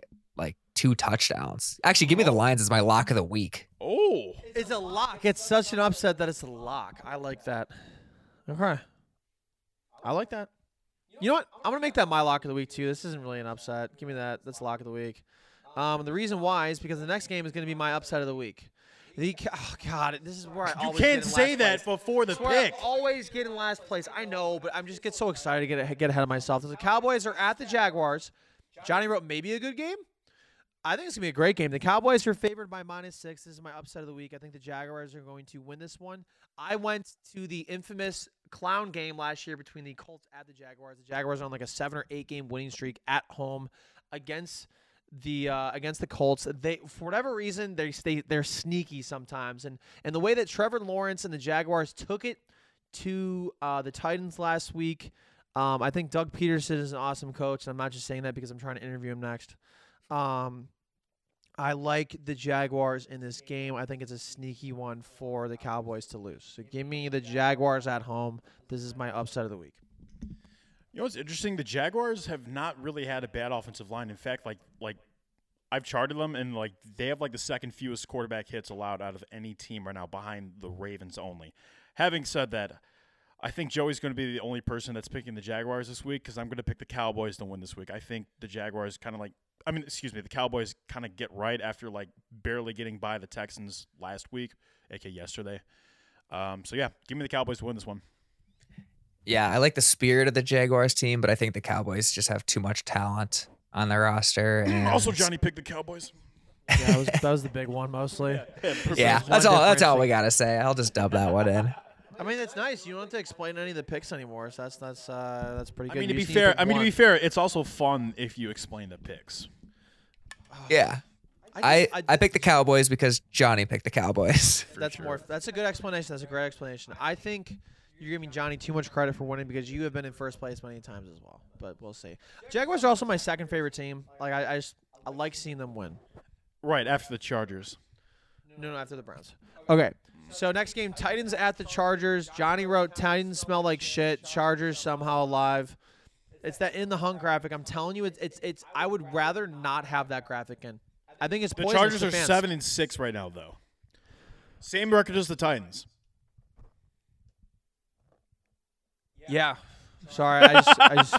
two touchdowns. Actually, give me the Lions as my lock of the week. Oh, It's a lock. It's such an upset that it's a lock. I like that. Okay. I like that. You know what? I'm gonna make that my lock of the week too. This isn't really an upset. Give me that. That's lock of the week. Um, the reason why is because the next game is gonna be my upset of the week. The, oh God, this is where I you always get can't in say last that place. before the It's where I pick. always get in last place. I know, but I'm just get so excited to get get ahead of myself. The Cowboys are at the Jaguars. Johnny wrote maybe a good game. I think it's gonna be a great game. The Cowboys are favored by minus six. This is my upset of the week. I think the Jaguars are going to win this one. I went to the infamous clown game last year between the Colts at the Jaguars. The Jaguars are on like a seven or eight game winning streak at home against the uh, against the Colts. They for whatever reason they stay they're sneaky sometimes, and and the way that Trevor Lawrence and the Jaguars took it to uh, the Titans last week. Um, I think Doug Pederson is an awesome coach, and I'm not just saying that because I'm trying to interview him next. Um, I like the Jaguars in this game. I think it's a sneaky one for the Cowboys to lose. So give me the Jaguars at home. This is my upset of the week. You know what's interesting? The Jaguars have not really had a bad offensive line. In fact, like like I've charted them, and like they have like the second fewest quarterback hits allowed out of any team right now, behind the Ravens only. Having said that, I think Joey's going to be the only person that's picking the Jaguars this week because I'm going to pick the Cowboys to win this week. I think the Jaguars kind of like, I mean, excuse me, the Cowboys kind of get right after like barely getting by the Texans last week, aka yesterday. Um, so yeah, give me the Cowboys to win this one. Yeah, I like the spirit of the Jaguars team, but I think the Cowboys just have too much talent on their roster. And Also, Johnny picked the Cowboys. Yeah, that was, that was the big one mostly. Yeah, There's that's all. That's all we gotta say. I'll just dub that one in. I mean, it's nice. You don't have to explain any of the picks anymore, so that's that's uh, that's pretty good. I good. mean, to You be fair, I mean to be fair, it's also fun if you explain the picks. Yeah, just- I I picked the Cowboys because Johnny picked the Cowboys. that's more. That's a good explanation. That's a great explanation. I think you're giving Johnny too much credit for winning because you have been in first place many times as well. But we'll see. Jaguars are also my second favorite team. Like I, I just I like seeing them win. Right after the Chargers. No, no, after the Browns. Okay. So next game, Titans at the Chargers. Johnny wrote Titans smell like shit. Chargers somehow alive. It's that in the hung graphic. I'm telling you, it's it's it's. I would rather not have that graphic in. I think it's The Chargers are fans. seven and six right now, though. Same record as the Titans. Yeah. Sorry, I just, I just,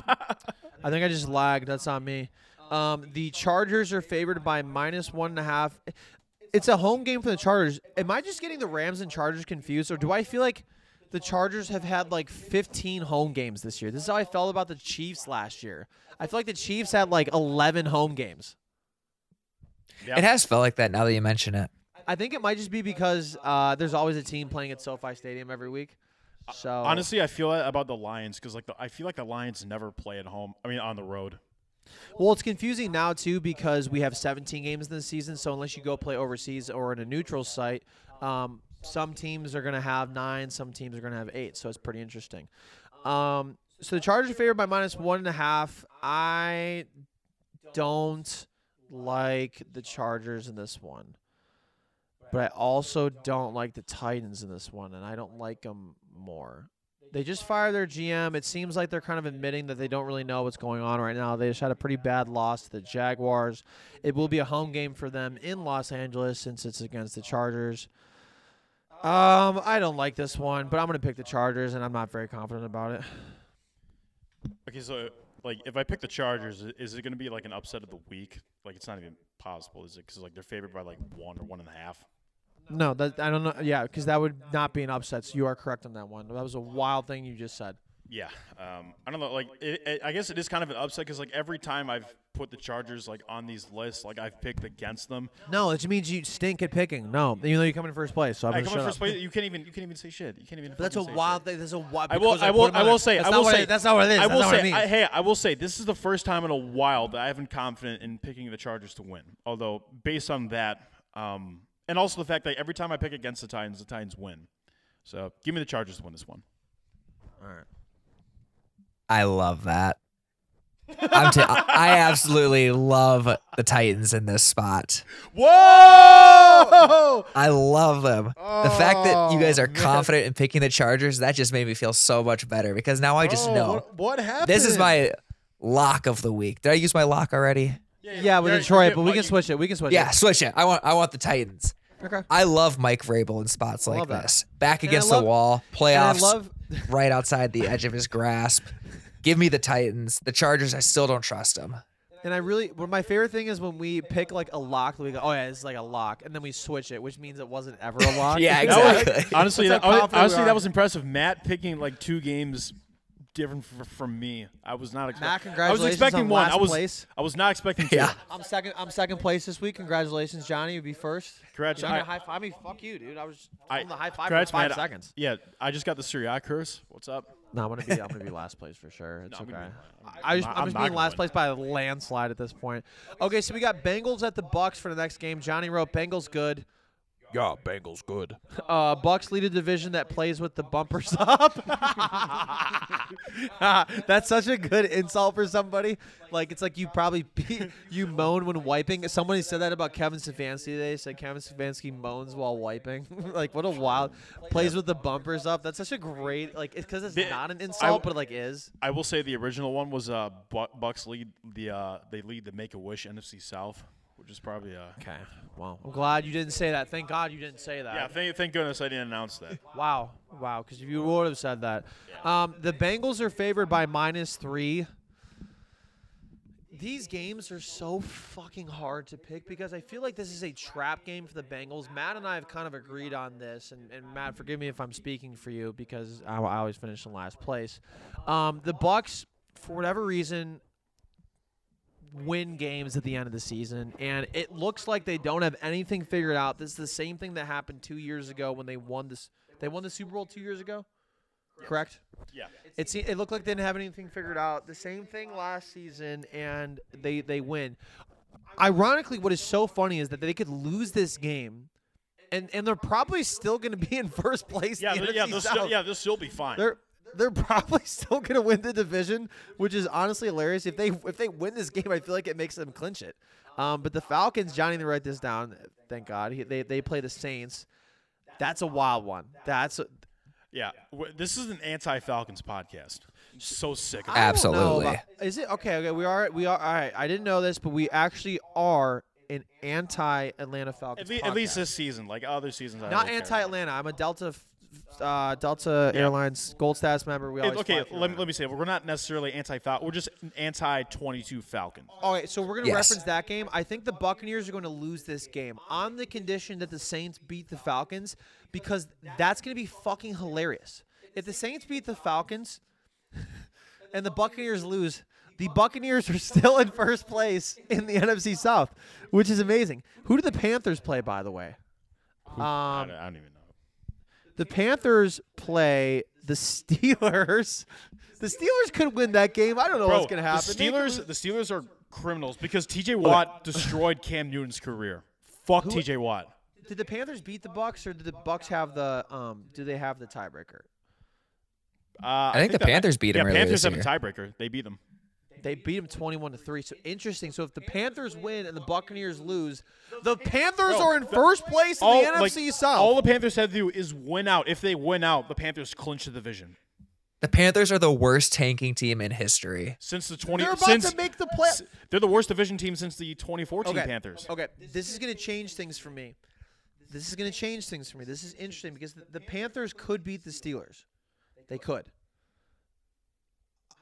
I think I just lagged. That's on me. Um, the Chargers are favored by minus one and a half. It's a home game for the Chargers. Am I just getting the Rams and Chargers confused, or do I feel like the Chargers have had like 15 home games this year? This is how I felt about the Chiefs last year. I feel like the Chiefs had like 11 home games. Yeah. It has felt like that now that you mention it. I think it might just be because uh, there's always a team playing at SoFi Stadium every week. So Honestly, I feel that about the Lions because like the, I feel like the Lions never play at home. I mean, on the road. Well, it's confusing now too because we have 17 games in the season. So unless you go play overseas or in a neutral site, um, some teams are going to have nine, some teams are going to have eight. So it's pretty interesting. Um, so the Chargers are favored by minus one and a half. I don't like the Chargers in this one, but I also don't like the Titans in this one, and I don't like them more. They just fired their GM. It seems like they're kind of admitting that they don't really know what's going on right now. They just had a pretty bad loss to the Jaguars. It will be a home game for them in Los Angeles since it's against the Chargers. Um, I don't like this one, but I'm gonna pick the Chargers, and I'm not very confident about it. Okay, so like if I pick the Chargers, is it going to be like an upset of the week? Like it's not even possible, is it? Because like they're favored by like one or one and a half. No, that I don't know. Yeah, because that would not be an upset. So you are correct on that one. That was a wild thing you just said. Yeah, um, I don't know. Like, it, it, I guess it is kind of an upset because like every time I've put the Chargers like on these lists, like I've picked against them. No, it just means you stink at picking. No, even though you come in first place. So I'm I come in first up. place. You can't even you can't even say shit. You can't even. But that's a wild thing. That's a wild. I will. I will. him I will say. That's I not will what say. it- That's not what it is. I will That's not say. it means. I, hey, I will say this is the first time in a while that I haven't confident in picking the Chargers to win. Although based on that, um, and also the fact that every time I pick against the Titans, the Titans win. So give me the Chargers to win this one. All right. I love that. I'm t- I I absolutely love the Titans in this spot. Whoa! I love them. the fact that you guys Oh, are man. confident in picking the Chargers, that just made me feel so much better because now I just Oh, know what, what happened. this is my lock of the week. Did I use my lock already? Yeah, with you're- Detroit, but we oh, can switch it. We can switch Yeah, it. switch it. I want I want the Titans. Okay. I love Mike Vrabel in spots like that. this. Back And against love- the wall, And I playoffs love. right outside the edge of his grasp. Give me the Titans. The Chargers, I still don't trust them. And I really, well, my favorite thing is when we pick like a lock. That we go, oh yeah, it's like a lock, and then we switch it, which means it wasn't ever a lock. Yeah, exactly. honestly, that, how confident we honestly, that was impressive. Matt picking like two games different f- from me. I was not expecting. Matt, I was congratulations expecting on one. last I was. place. I was not expecting two. Yeah. I'm second. I'm second place this week. Congratulations, Johnny. You'd be first. Congrats. Johnny, I- high five. I mean, fuck you, dude. I was I- on the high five congrats, for five man. seconds. Yeah, I just got the Syriac curse. What's up? No, I'm gonna be. I'm gonna be last place for sure. It's No, I'm okay. gonna be- I I'm just, I'm I'm just not being gonna last win. place by a landslide at this point. Okay, so we got Bengals at the Bucs for the next game. Johnny wrote Bengals good. Yeah, Bengals good. Uh, Bucs lead a division that plays with the bumpers up. That's such a good insult for somebody. Like it's like you probably be, you moan when wiping. Somebody said that about Kevin Stefanski today. Said Kevin Stefanski moans while wiping. like what a wild plays with the bumpers up. That's such a great like it's because it's The- not an I- insult, but it like is. I will say the original one was uh Bu- Bucs lead the uh they lead the Make a Wish NFC South, which is probably uh. Okay. Well, I'm glad you didn't say that. Thank God you didn't say that. Yeah, thank, thank goodness I didn't announce that. Wow. Wow. Because if you would have said that. Um, the Bengals are favored by minus three. These games are so fucking hard to pick because I feel like this is a trap game for the Bengals. Matt and I have kind of agreed on this, and, and Matt, forgive me if I'm speaking for you because I, I always finish in last place. Um, the Bucs, for whatever reason, win games at the end of the season, and it looks like they don't have anything figured out. This is the same thing that happened two years ago when they won this. They won the Super Bowl two years ago, correct? Yeah. It se- it looked like they didn't have anything figured out. The same thing last season, and they they win. Ironically, what is so funny is that they could lose this game, and and they're probably still going to be in first place. Yeah, the yeah, they'll still, yeah, they'll still be fine. They're they're probably still gonna win the division, which is honestly hilarious. If they if they win this game, I feel like it makes them clinch it. Um, but the Falcons, Johnny, didn't write this down. Thank God. He, they they play the Saints. That's a wild one. That's a, yeah, this is an anti-Falcons podcast. So sick. Of it. Absolutely. about- is it okay? Okay, we are we are all right. I didn't know this, but we actually are an anti-Atlanta Falcons. At, le- at least this season, like other seasons. I not anti-Atlanta. I'm a Delta. F- Uh, Delta Airlines Gold Status member. We It- always okay, let me, Atlanta. let me say, we're not necessarily anti-Falcon. We're just anti-22 Falcon. All right, so we're gonna Yes. reference that game. I think the Buccaneers are going to lose this game on the condition that the Saints beat the Falcons, because that's going to be fucking hilarious. If the Saints beat the Falcons, and the Buccaneers lose, the Buccaneers are still in first place in the NFC South, which is amazing. Who do the Panthers play, by the way? I, Um, don't, I don't even know. The Panthers play the Steelers. The Steelers could win that game. I don't know Bro, what's going to happen. the Steelers, lose- the Steelers are criminals because T.J. Watt destroyed Cam Newton's career. Fuck T.J. Watt. Did the Panthers beat the Bucs, or did the Bucs have the um? Do they have the tiebreaker? Uh, I, think the that- Panthers beat yeah, him earlier Panthers this have year. a tiebreaker. They beat them. They beat them twenty-one to three. So interesting. So if the Panthers win and the Buccaneers lose, the Panthers Bro, are in the- first place in All, the like, NFC South. all the Panthers have to do is win out. If they win out, the Panthers clinch the division. The Panthers are the worst tanking team in history. Since the 20 They're about since, to make the play. s- They're the worst division team since the 2014 Okay. Panthers. Okay, this is going to change things for me. This is going to change things for me. This is interesting because the, the Panthers could beat the Steelers. They could.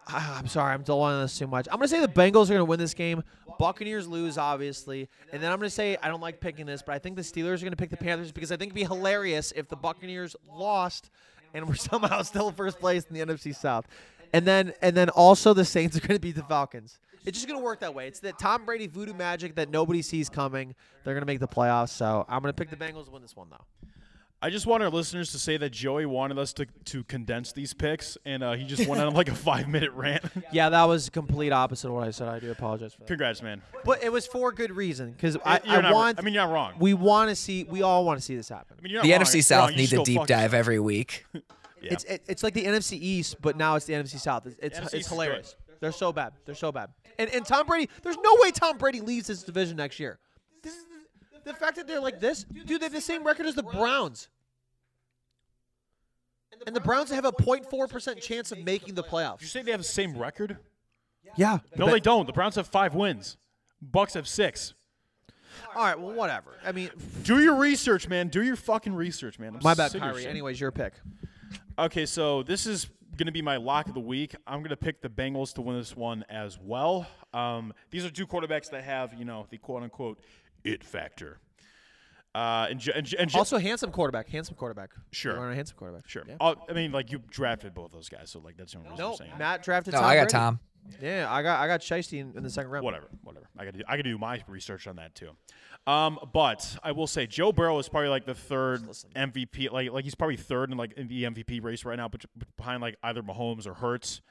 I'm sorry, I'm dwelling on this too much. I'm to say the Bengals are to win this game. Buccaneers lose, obviously. And then I'm to say, I don't like picking this, but I think the Steelers are to pick the Panthers because I think it'd be hilarious if the Buccaneers lost and we're somehow still first place in the NFC South. And then and then also the Saints are to beat the Falcons. It's just to work that way. It's that Tom Brady voodoo magic that nobody sees coming. They're to make the playoffs. So I'm to pick the Bengals to win this one, though. I just want our listeners to say that Joey wanted us to, to condense these picks, and uh, he just went on like a five minute rant. Yeah, that was complete opposite of what I said. I do apologize for that. Congrats, man. But it was for good reason because I, I not, want. I mean, you're not wrong. we want to see. We all want to see this happen. I mean, you're The wrong. NFC South wrong. Needs a deep dive yourself. every week. Yeah. It's it, it's like the NFC East, but now it's the NFC South. It's it's, it's East is hilarious. They're so bad. They're so bad. And and Tom Brady, there's no way Tom Brady leaves this division next year. This is the, the fact that they're like this, dude. They have the same record as the Browns. And the Browns have a 0.4 percent chance of making the Did you say they have the same record? Yeah. No, they don't. The Browns have five wins. Bucs have six. All right. Well, whatever. I mean, Do your research, man. Do your fucking research, man. I'm my bad, sick of Kyrie. shit. Anyways, your pick. Okay, so this is going to be my lock of the week. I'm going to pick the Bengals to win this one as well. Um, these are two quarterbacks that have, you know, the quote unquote it factor. Uh, and, J- and, and J- Also, handsome quarterback. Handsome quarterback. Sure. You a handsome quarterback. sure. Yeah. Uh, I mean, like you drafted both those guys, so like that's the only reason No, I'm saying. Matt drafted. No, Tom I got Brady. Tom. Yeah, I got I got Shiesty in, in the second round. Whatever, whatever. I got to I got to do my research on that too. Um, but I will say Joe Burrow is probably like the third. MVP. Like like he's probably third in like in the MVP race right now, but behind like either Mahomes or Hurts.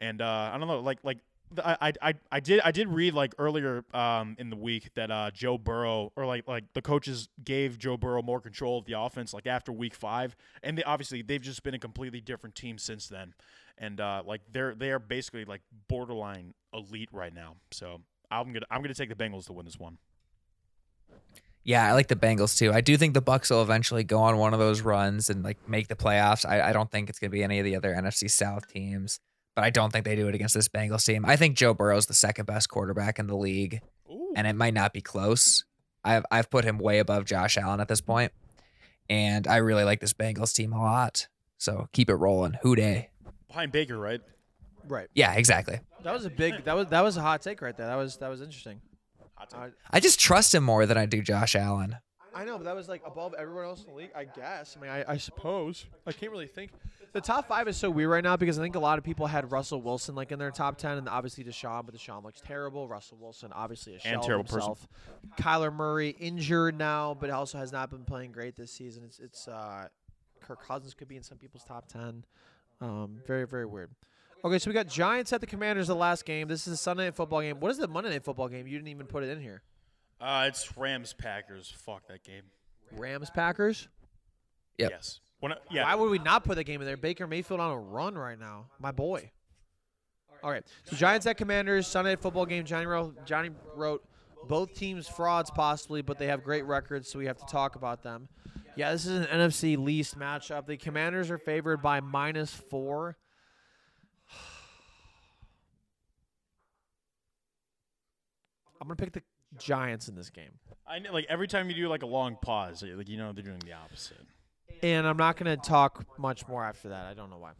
And uh, I don't know, like like th- I, I I did I did read like earlier um in the week that uh Joe Burrow or like like the coaches gave Joe Burrow more control of the offense like after week five, and they obviously they've just been a completely different team since then, and uh like they're they are basically like borderline elite right now. So I'm gonna I'm gonna take the Bengals to win this one. Yeah, I like the Bengals too. I do think the Bucs will eventually go on one of those runs and like make the playoffs. I, I don't think it's gonna be any of the other NFC South teams, but I don't think they do it against this Bengals team. I think Joe Burrow's the second best quarterback in the league. Ooh. and it might not be close. I've I've put him way above Josh Allen at this point, and I really like this Bengals team a lot. So keep it rolling. Who Dey? Behind Baker, right? Right. Yeah, exactly. That was a big. That was that was a hot take right there. That was that was interesting. Hot take. I, I just trust him more than I do Josh Allen. I know, but that was like above everyone else in the league. I guess. I mean, I, I suppose. I can't really think. The top five is so weird right now because I think a lot of people had Russell Wilson like in their top ten, and obviously Deshaun, but Deshaun looks terrible. Russell Wilson obviously a shell of terrible person. himself. Kyler Murray injured now, but also has not been playing great this season. It's it's uh, Kirk Cousins could be in some people's top ten. Um, very very weird. Okay, so we got Giants at the Commanders the last game. This is a Sunday night football game. What is the Monday night football game? You didn't even put it in here. Uh, it's Rams Packers. Fuck that game. Rams Packers. Yep. Yes. When I, yeah. Why would we not put the game in there? Baker Mayfield on a run right now, my boy. All right, so Giants at Commanders Sunday football game. Johnny wrote, Johnny wrote both teams frauds possibly, but they have great records, so we have to talk about them. Yeah, this is an NFC least matchup. The Commanders are favored by minus four. I'm gonna pick the Giants in this game. I know, like every time you do like a long pause, like you know they're doing the opposite. And I'm not going to talk much more after that. I don't know why.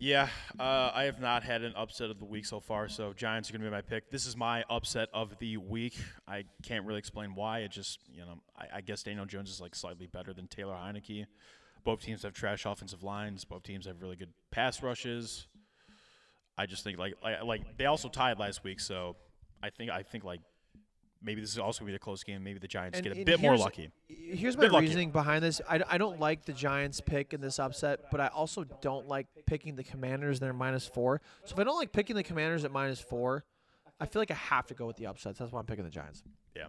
Yeah, uh, I have not had an upset of the week so far, so Giants are going to be my pick. This is my upset of the week. I can't really explain why. It just, you know, I, I guess Daniel Jones is like slightly better than Taylor Heinicke. Both teams have trash offensive lines. Both teams have really good pass rushes. I just think like like, like they also tied last week, so I think I think like maybe this is also going to be a close game. Maybe the Giants And- get a bit more lucky. Here's my Bit lucky. reasoning behind this. I, I don't like the Giants pick in this upset, but I also don't like picking the Commanders. They're minus four. So if I don't like picking the Commanders at minus four, I feel like I have to go with the upsets. That's why I'm picking the Giants. Yeah.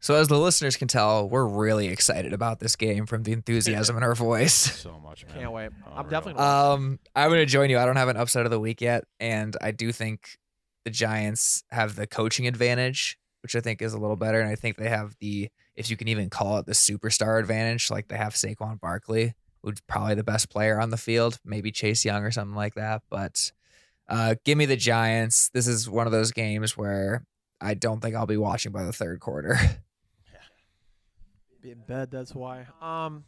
So as the listeners can tell, we're really excited about this game from the enthusiasm in our voice. So much, man. Can't wait. I'm Unreal. definitely Um, I'm gonna join you. I don't have an upset of the week yet, and I do think the Giants have the coaching advantage, which I think is a little better, and I think they have the, if you can even call it the superstar advantage, like they have Saquon Barkley, who's probably the best player on the field, maybe Chase Young or something like that. But uh, give me the Giants. This is one of those games where I don't think I'll be watching by the third quarter. be in bed. That's why. Um.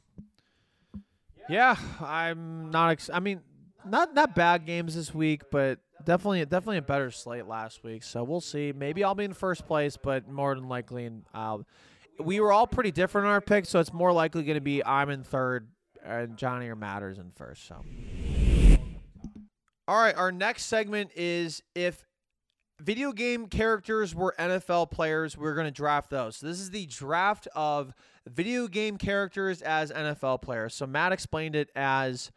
Yeah, I'm not. Ex- I mean, not not bad games this week, but definitely definitely a better slate last week. So we'll see. Maybe I'll be in first place, but more than likely, and I'll. We were all pretty different in our picks, so it's more likely going to be I'm in third and Johnny or Matters in first. So. All right, our next segment is if video game characters were NFL players, we're going to draft those. So this is the draft of video game characters as NFL players. So Matt explained it as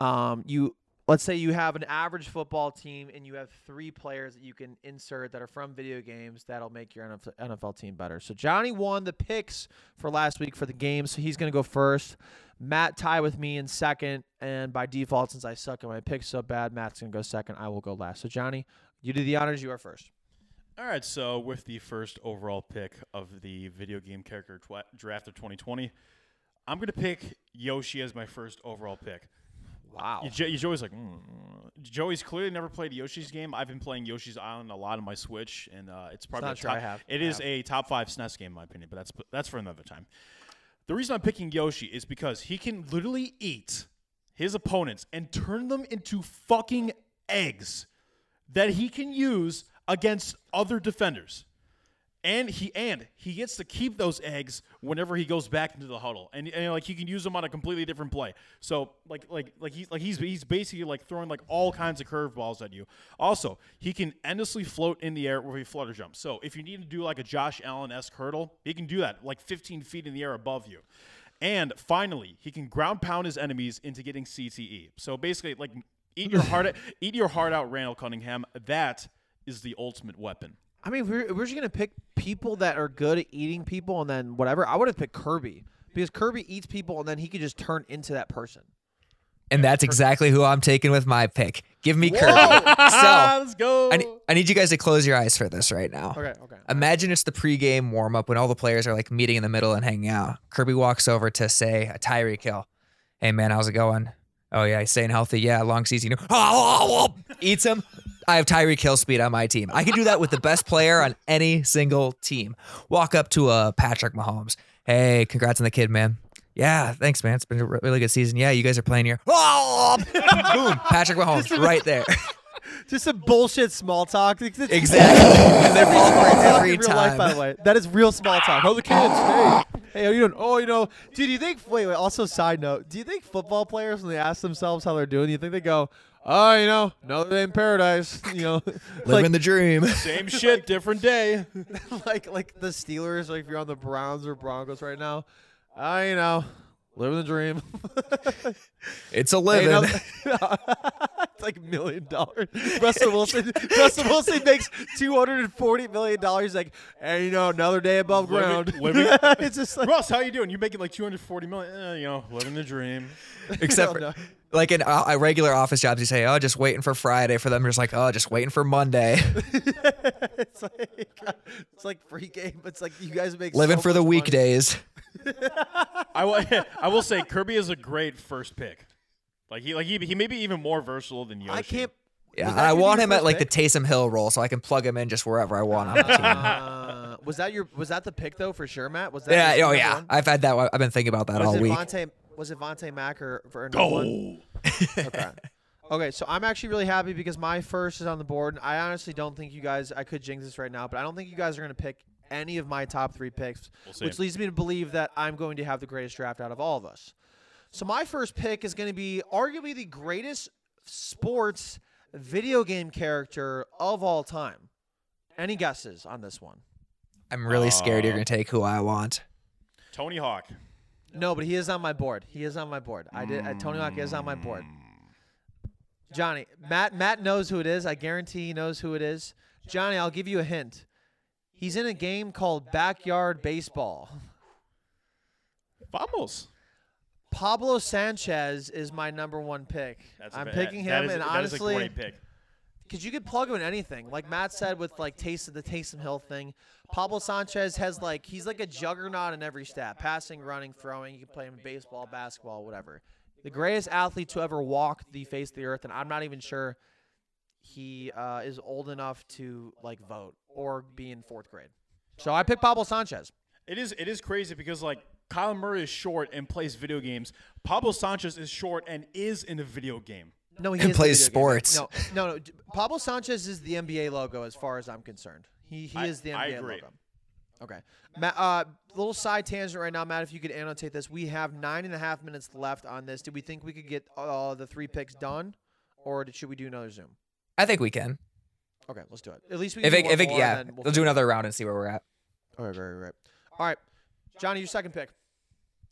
um, you let's say you have an average football team and you have three players that you can insert that are from video games that'll make your NFL team better. So Johnny won the picks for last week for the game, so he's going to go first. Matt tie with me in second, and by default, since I suck at my picks so bad, Matt's going to go second. I will go last. So Johnny, you do the honors. You are first. All right, so with the first overall pick of the video game character twa- draft of 2020, I'm going to pick Yoshi as my first overall pick. Wow. You, Jo- Joey's like, mm. Joey's clearly never played Yoshi's game. I've been playing Yoshi's Island a lot on my Switch, and uh, it's probably not a true, I top, have. It I is have. a top five SNES game in my opinion, but that's that's for another time. The reason I'm picking Yoshi is because he can literally eat his opponents and turn them into fucking eggs that he can use against other defenders. And he and he gets to keep those eggs whenever he goes back into the huddle, and, and like he can use them on a completely different play. So like like like he's like he's he's basically like throwing like all kinds of curveballs at you. Also, he can endlessly float in the air with a flutter jump. So if you need to do like a Josh Allen esque hurdle, he can do that like 15 feet in the air above you. And finally, he can ground pound his enemies into getting CTE. So basically, like eat your heart eat your heart out, Randall Cunningham. That is the ultimate weapon. I mean, we're, we're just gonna pick people that are good at eating people, and then whatever. I would have picked Kirby because Kirby eats people, and then he could just turn into that person. And that's exactly who I'm taking with my pick. Give me Kirby. So ah, let's go. I need, I need you guys to close your eyes for this right now. Okay, okay. Imagine it's the pregame warm up when all the players are like meeting in the middle and hanging out. Kirby walks over to say a Tyreek Hill. Hey man, how's it going? Oh yeah, he's staying healthy. Yeah, long season. Eats him. I have Tyreek Hill speed on my team. I can do that with the best player on any single team. Walk up to a Patrick Mahomes. Hey, congrats on the kid, man. Yeah, thanks, man. It's been a really good season. Yeah, you guys are playing here. Oh, boom, Patrick Mahomes right there. Just some bullshit small talk. It's- Exactly. And they fall for it Small talk every in real life, by the way. That is real small talk. How the kids? Hey, hey, how you doing? Oh, you know, dude. Do you think? Wait, wait. Also, side note. Do you think football players, when they ask themselves how they're doing, do you think they go, "Oh, you know, another day in paradise"? You know, Living like, the dream. Same shit, different day. like like the Steelers. Like if you're on the Browns or Broncos right now, uh, you know, living the dream. It's a Hey, living. another- it's like a million dollars. Russell Wilson. Russell Wilson makes two hundred and forty million dollars. Like, and you know, another day above Living- ground. living- it's just like Russ, how you doing? You making like 240 million? Eh, you know, living the dream. Except No, for no. Like in uh, regular office jobs, you say, "Oh, just waiting for Friday." For them, you're just like, "Oh, just waiting for Monday." it's like it's like free game. It's like you guys make Living so for the much money. weekdays. I will, I will say Kirby is a great first pick. Like he like he, he may be even more versatile than Yoshi. I can't. Yeah, Was and that I want him at first like the pick? Taysom Hill role, so I can plug him in just wherever I want on the team. Uh, was that your? Was that the pick though for sure, Matt? Was that? yeah, your oh number yeah, one? I've had that. one- I've been thinking about that Was all it week. Vontae? Was it Vontae Mack or for number one? Okay. Okay, so I'm actually really happy because my first is on the board. And I honestly don't think you guys. I could jinx this right now, but I don't think you guys are going to pick any of my top three picks, We'll which leads me to believe that I'm going to have the greatest draft out of all of us. So my first pick is going to be arguably the greatest sports video game character of all time. Any guesses on this one? I'm really scared you're Uh, gonna take who I want. Tony Hawk. No, but he is on my board. He is on my board. I did. Uh, Tony Hawk is on my board. Johnny, Matt, Matt knows who it is. I guarantee he knows who it is. Johnny, I'll give you a hint. He's in a game called Backyard Baseball. Vamos. Pablo Sanchez is my number one pick. That's a I'm fa- picking that him, is- and that is honestly, a great pick. Because you could plug him in anything. Like Matt said with like Taste of the Taysom Hill thing, Pablo Sanchez has like he's like a juggernaut in every stat: passing, running, throwing. You can play him in baseball, basketball, whatever. The greatest athlete to ever walk the face of the earth, and I'm not even sure he uh, is old enough to like vote or be in fourth grade. So I picked Pablo Sanchez. It is it is crazy because like Kyler Murray is short and plays video games. Pablo Sanchez is short and is in a video game. No, he And plays video game. sports. No, no, no. Pablo Sanchez is the NBA logo as far as I'm concerned. He he I- is the NBA I agree. logo. Okay, Matt. Uh, little side tangent right now, Matt. If you could annotate this, we have nine and a half minutes left on this. Do we think we could get uh, the three picks done, or did, should we do another Zoom? I think we can. Okay, let's do it. At least we If it, if it, more, yeah, we'll we'll do another round and see where we're at. Okay, great, great. All right, Johnny, your second pick.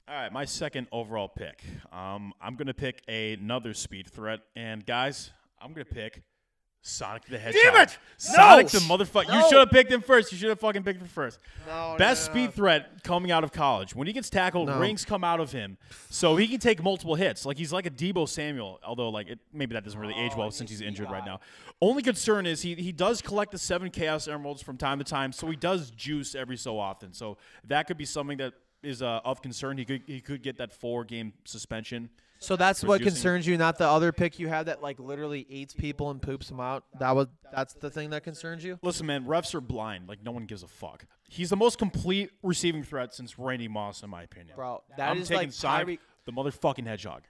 All right, my second overall pick. Um, I'm gonna pick another speed threat, and guys, I'm gonna pick Sonic the Hedgehog. Damn it! Sonic No! the motherfucker! You should have picked him first. You should have fucking picked him first. No, Best speed threat coming out of college. When he gets tackled, No. rings come out of him, so he can take multiple hits. Like he's like a Deebo Samuel, although like it, maybe that doesn't really age well since he's injured right now. Only concern is he he does collect the seven Chaos Emeralds from time to time, so he does juice every so often. So that could be something that is uh, of concern. He could he could get that four game suspension. So that's for what juicing. concerns you, not the other pick you had that like literally eats people and poops them out. That was that's the thing that concerns you. Listen, man, refs are blind. Like no one gives a fuck. He's the most complete receiving threat since Randy Moss, in my opinion. Bro, that I'm is taking like Sonic, Tyreek. the motherfucking hedgehog.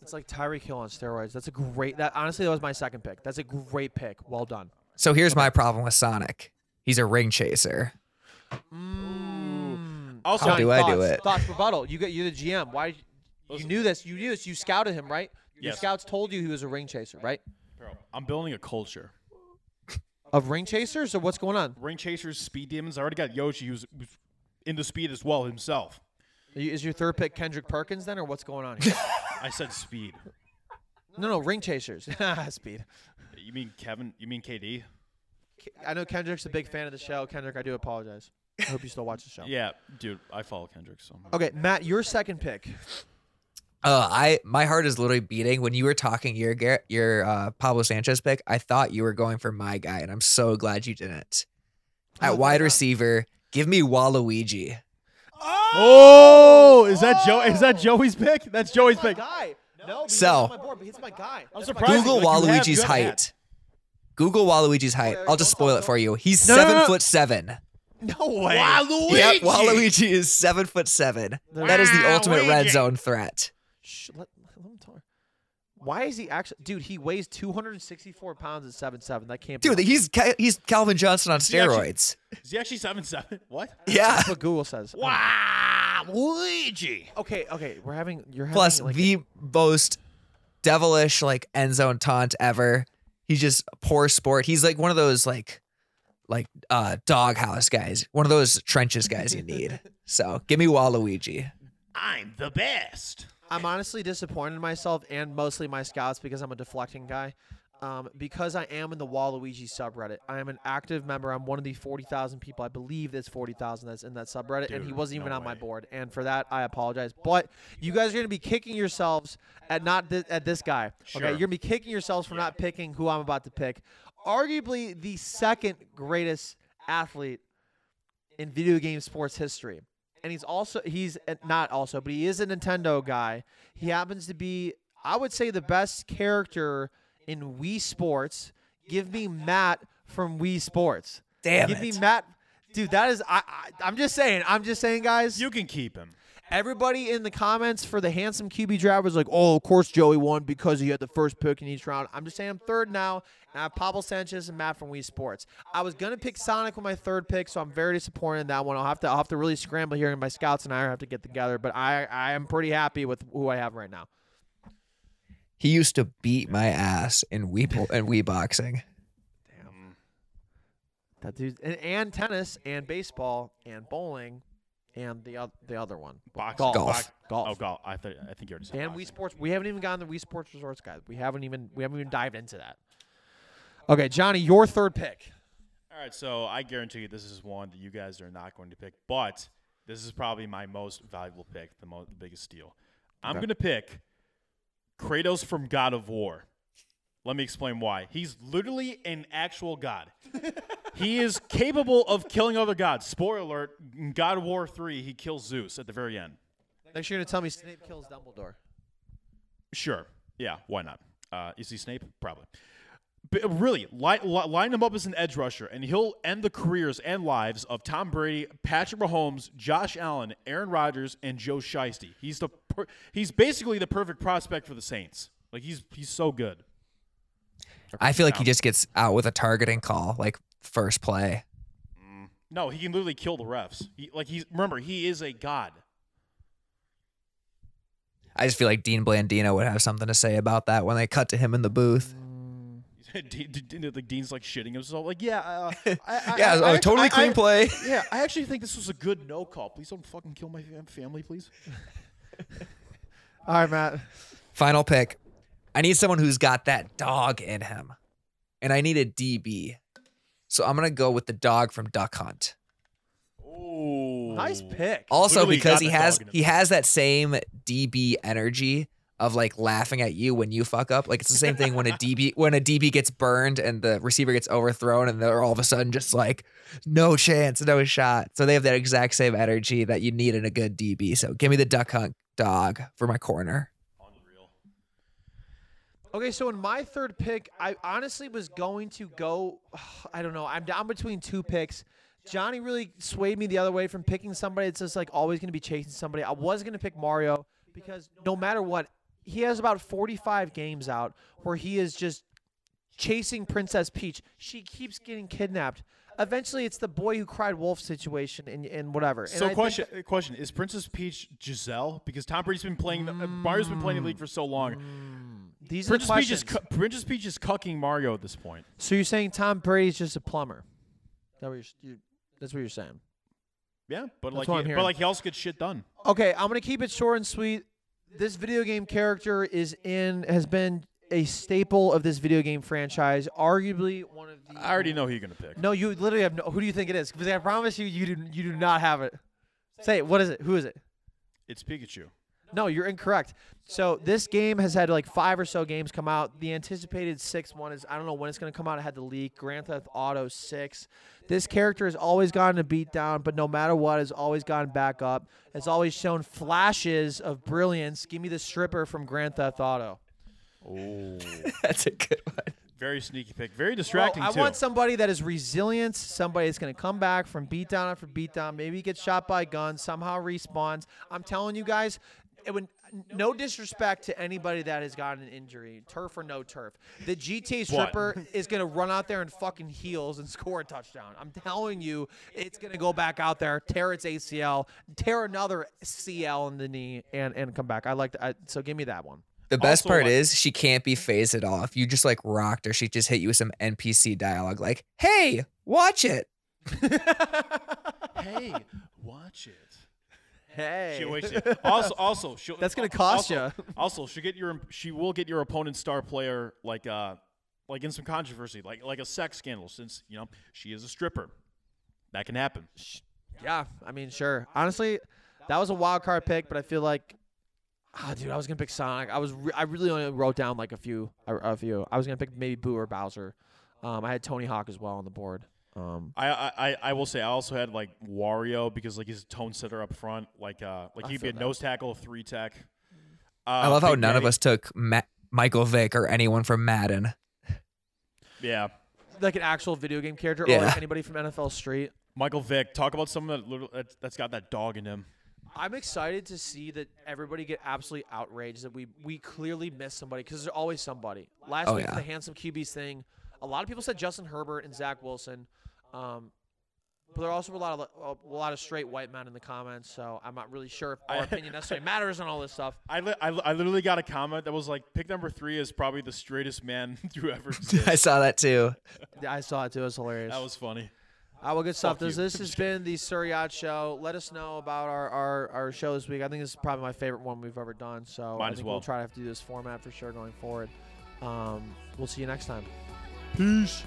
It's like Tyreek Hill on steroids. That's a great. That honestly, that was my second pick. That's a great pick. Well done. So here's my problem with Sonic. He's a ring chaser. Also, How do I do it? Thoughts rebuttal. You get you the GM. Why? You knew this. You knew this. You scouted him, right? Your Yes. scouts told you he was a ring chaser, right? I'm building a culture. Of ring chasers, or what's going on? Ring chasers, speed demons. I already got Yoshi, who's, who's into speed as well himself. You- Is your third pick Kendrick Perkins then, or what's going on here? I said speed. no, no, ring chasers. Ah, speed. You mean Kevin? You mean KD? I know Kendrick's a big fan of the show. Kendrick, I do apologize. I hope you still watch the show. Yeah, dude, I follow Kendrick so much. Okay, Matt, your second pick. Uh, I my heart is literally beating when you were talking your Gar- your uh, Pablo Sanchez pick. I thought you were going for my guy, and I'm so glad you didn't. Oh, At why wide not? receiver, give me Waluigi. Oh, is that Joe? Is that Joey's pick? That's Joey's pick. guy. No, So- my board, but he's my guy. I'm surprised. Google like, you have Waluigi's good height. Google Waluigi's height. Wait, I'll just spoil it for you. He's No, no, seven no. foot seven. No way. Yep, Waluigi is seven foot seven. That is the ultimate red zone threat. Shh, let, let him talk. Why is he actually, dude? He weighs 264 pounds at seven seven. That can't be. Dude, right. he's Ca- he's Calvin Johnson on he actually- steroids. Is he actually seven seven? What? Yeah. That's what Google says. Wow, Luigi. Okay, okay, we're having you're having Plus like the most devilish like end zone taunt ever. He's just poor sport. He's like one of those like like uh doghouse guys. One of those trenches guys you need. So give me Waluigi. I'm the best. I'm honestly disappointed in myself and mostly my scouts because I'm a deflecting guy. Um, because I am in the Waluigi subreddit. I am an active member. I'm one of the 40,000 people. I believe there's 40,000 that's in that subreddit, and he wasn't even no on my board. And for that, I apologize. But you guys are going to be kicking yourselves at not thi- at this guy. Sure. Okay, you're going to be kicking yourselves for not picking who I'm about to pick. Arguably the second greatest athlete in video game sports history. And he's also he's uh, not also, but he is a Nintendo guy. He happens to be I would say the best character in Wii Sports. Give me Matt from Wii Sports. Damn Give it. me Matt. Dude, that is I, I I'm just saying. I'm just saying guys. You can keep him. Everybody in the comments for the handsome QB draft was like, "Oh, of course Joey won because he had the first pick in each round." I'm just saying I'm third now, and I have Pablo Sanchez and Matt from Wii Sports. I was gonna pick Sonic with my third pick, so I'm very disappointed in that one. I'll have to I'll have to really scramble here, and my scouts and I have to get together. But I I am pretty happy with who I have right now. He used to beat my ass in Wii and Wii boxing. Damn, that dude and, and tennis and baseball and bowling and the oth- the other one Box, golf Golf. box- golf. Oh, golf. I, th- I think you already said and Wii. Sports. We haven't even gotten the Wii Sports Resorts, guys. We haven't even we haven't even dived into that. Okay, Johnny, your third pick. All right, so I guarantee you this is one that you guys are not going to pick, but this is probably my most valuable pick, the, mo- the biggest steal. I'm Okay. going to pick Kratos from God of War. Let me explain why. He's literally an actual god. he is capable of killing other gods. Spoiler alert: in God of War 3, he kills Zeus at the very end. Next, you're gonna tell me Snape kills Dumbledore. Sure. Yeah, why not? Uh, is he Snape? Probably. But really, line, li- line him up as an edge rusher, and he'll end the careers and lives of Tom Brady, Patrick Mahomes, Josh Allen, Aaron Rodgers, and Joe Shiesty. He's the per- he's basically the perfect prospect for the Saints. Like he's he's so good. I feel like he just gets out with a targeting call, like first play. No, he can literally kill the refs. He, like he's remember he is a god. I just feel like Dean Blandino would have something to say about that when they cut to him in the booth. Like Dean's like shitting himself. Like yeah, uh, I, I, yeah, I, oh, I- totally I- clean I- play. Yeah, I actually think this was a good no call. Please don't fucking kill my family, please. All right, Matt. Final pick. I need someone who's got that dog in him, and I need a DB. So I'm gonna go with the dog from Duck Hunt. Oh, Nice pick. Also, Literally because he has dog in him. he has that same DB energy of like laughing at you when you fuck up. Like it's the same thing when a DB when a DB gets burned and the receiver gets overthrown and they're all of a sudden just like no chance, no shot. So they have that exact same energy that you need in a good DB. So give me the Duck Hunt dog for my corner. Okay, so in my third pick, I honestly was going to go. I don't know. I'm down between two picks. Johnny really swayed me the other way from picking somebody that's just like always going to be chasing somebody. I was going to pick Mario because no matter what, he has about 45 games out where he is just chasing Princess Peach. She keeps getting kidnapped. Eventually, it's the boy who cried wolf situation and, and whatever. And So think question uh, question is Princess Peach Gisele because Tom Brady's been playing the, uh, Mario's been playing the league for so long. these are the Princess Peach is cu- Princess Peach is cucking Mario at this point. so you're saying Tom Brady's just a plumber? That what you're, you, that's what you're saying. Yeah, but That's like he, but like he also gets shit done. Okay, I'm gonna keep it short and sweet. This video game character is in has been a staple of this video game franchise. Arguably one of the. I already know who you're gonna pick. No, you literally have no. Who do you think it is? Because I promise you, you do. You do not have it. Say it. What is it? Who is it? It's Pikachu. No, you're incorrect. So this game has had like five or so games come out. The anticipated sixth one is I don't know when it's going to come out. It had the leak. Grand Theft Auto Six. This character has always gotten a beat down, but no matter what, has always gotten back up. Has always shown flashes of brilliance. Give me the stripper from Grand Theft Auto. Oh, That's a good one. Very sneaky pick. Very Well, distracting I too. want somebody that is resilient, somebody that's going to come back from beatdown after beatdown, maybe get shot by guns, somehow respawns. I'm telling you guys, it would no disrespect to anybody that has gotten an injury, turf or no turf. The GTA stripper is going to run out there in fucking heels and score a touchdown. I'm telling you, it's going to go back out there, tear its ACL, tear another CL in the knee, and and come back. I like that. So give me that one. The best Also, part like- is she can't be phased at all. If you just like rocked her, she'd just hit you with some NPC dialogue like, "Hey, watch it." hey, watch it. Hey, She, wait, she- also, also, she'll, That's gonna cost also. Also, she get your, she will get your opponent's star player like, uh, like in some controversy, like like a sex scandal, since you know she is a stripper. That can happen. Yeah, I mean, sure. Honestly, that was a wild card pick, but I feel like, ah, dude, I was gonna pick Sonic. I was, re- I really only wrote down like a few, a, a few. I was gonna pick maybe Boo or Bowser. Um, I had Tony Hawk as well on the board. Um, I, I I- I will say I also had like Wario because like he's a tone setter up front, like uh like I he'd be a that. nose tackle, three tech. Uh, I love how Big none of us took Ma- Michael Vick or anyone from Madden. Yeah, like an actual video game character, or like anybody from NFL Street. Michael Vick. Talk about someone that that's, that's got that dog in him. I'm excited to see that everybody get absolutely outraged that we we clearly missed somebody because there's always somebody. Last Oh, week yeah. the handsome QBs thing, a lot of people said Justin Herbert and Zach Wilson, um, but there also were a lot of a lot of straight white men in the comments. So I'm not really sure if our opinion necessarily matters on all this stuff. I, li- I, li- I literally got a comment that was like, pick number three is probably the straightest man you ever I saw that too. I saw it too. It was hilarious. that was funny. Ah, well, good stuff. This, this has been the Suryat Show. Let us know about our, our, our show this week. I think this is probably my favorite one we've ever done. So Might I as think well. we'll try to have to do this format for sure going forward. Um, we'll see you next time. Peace.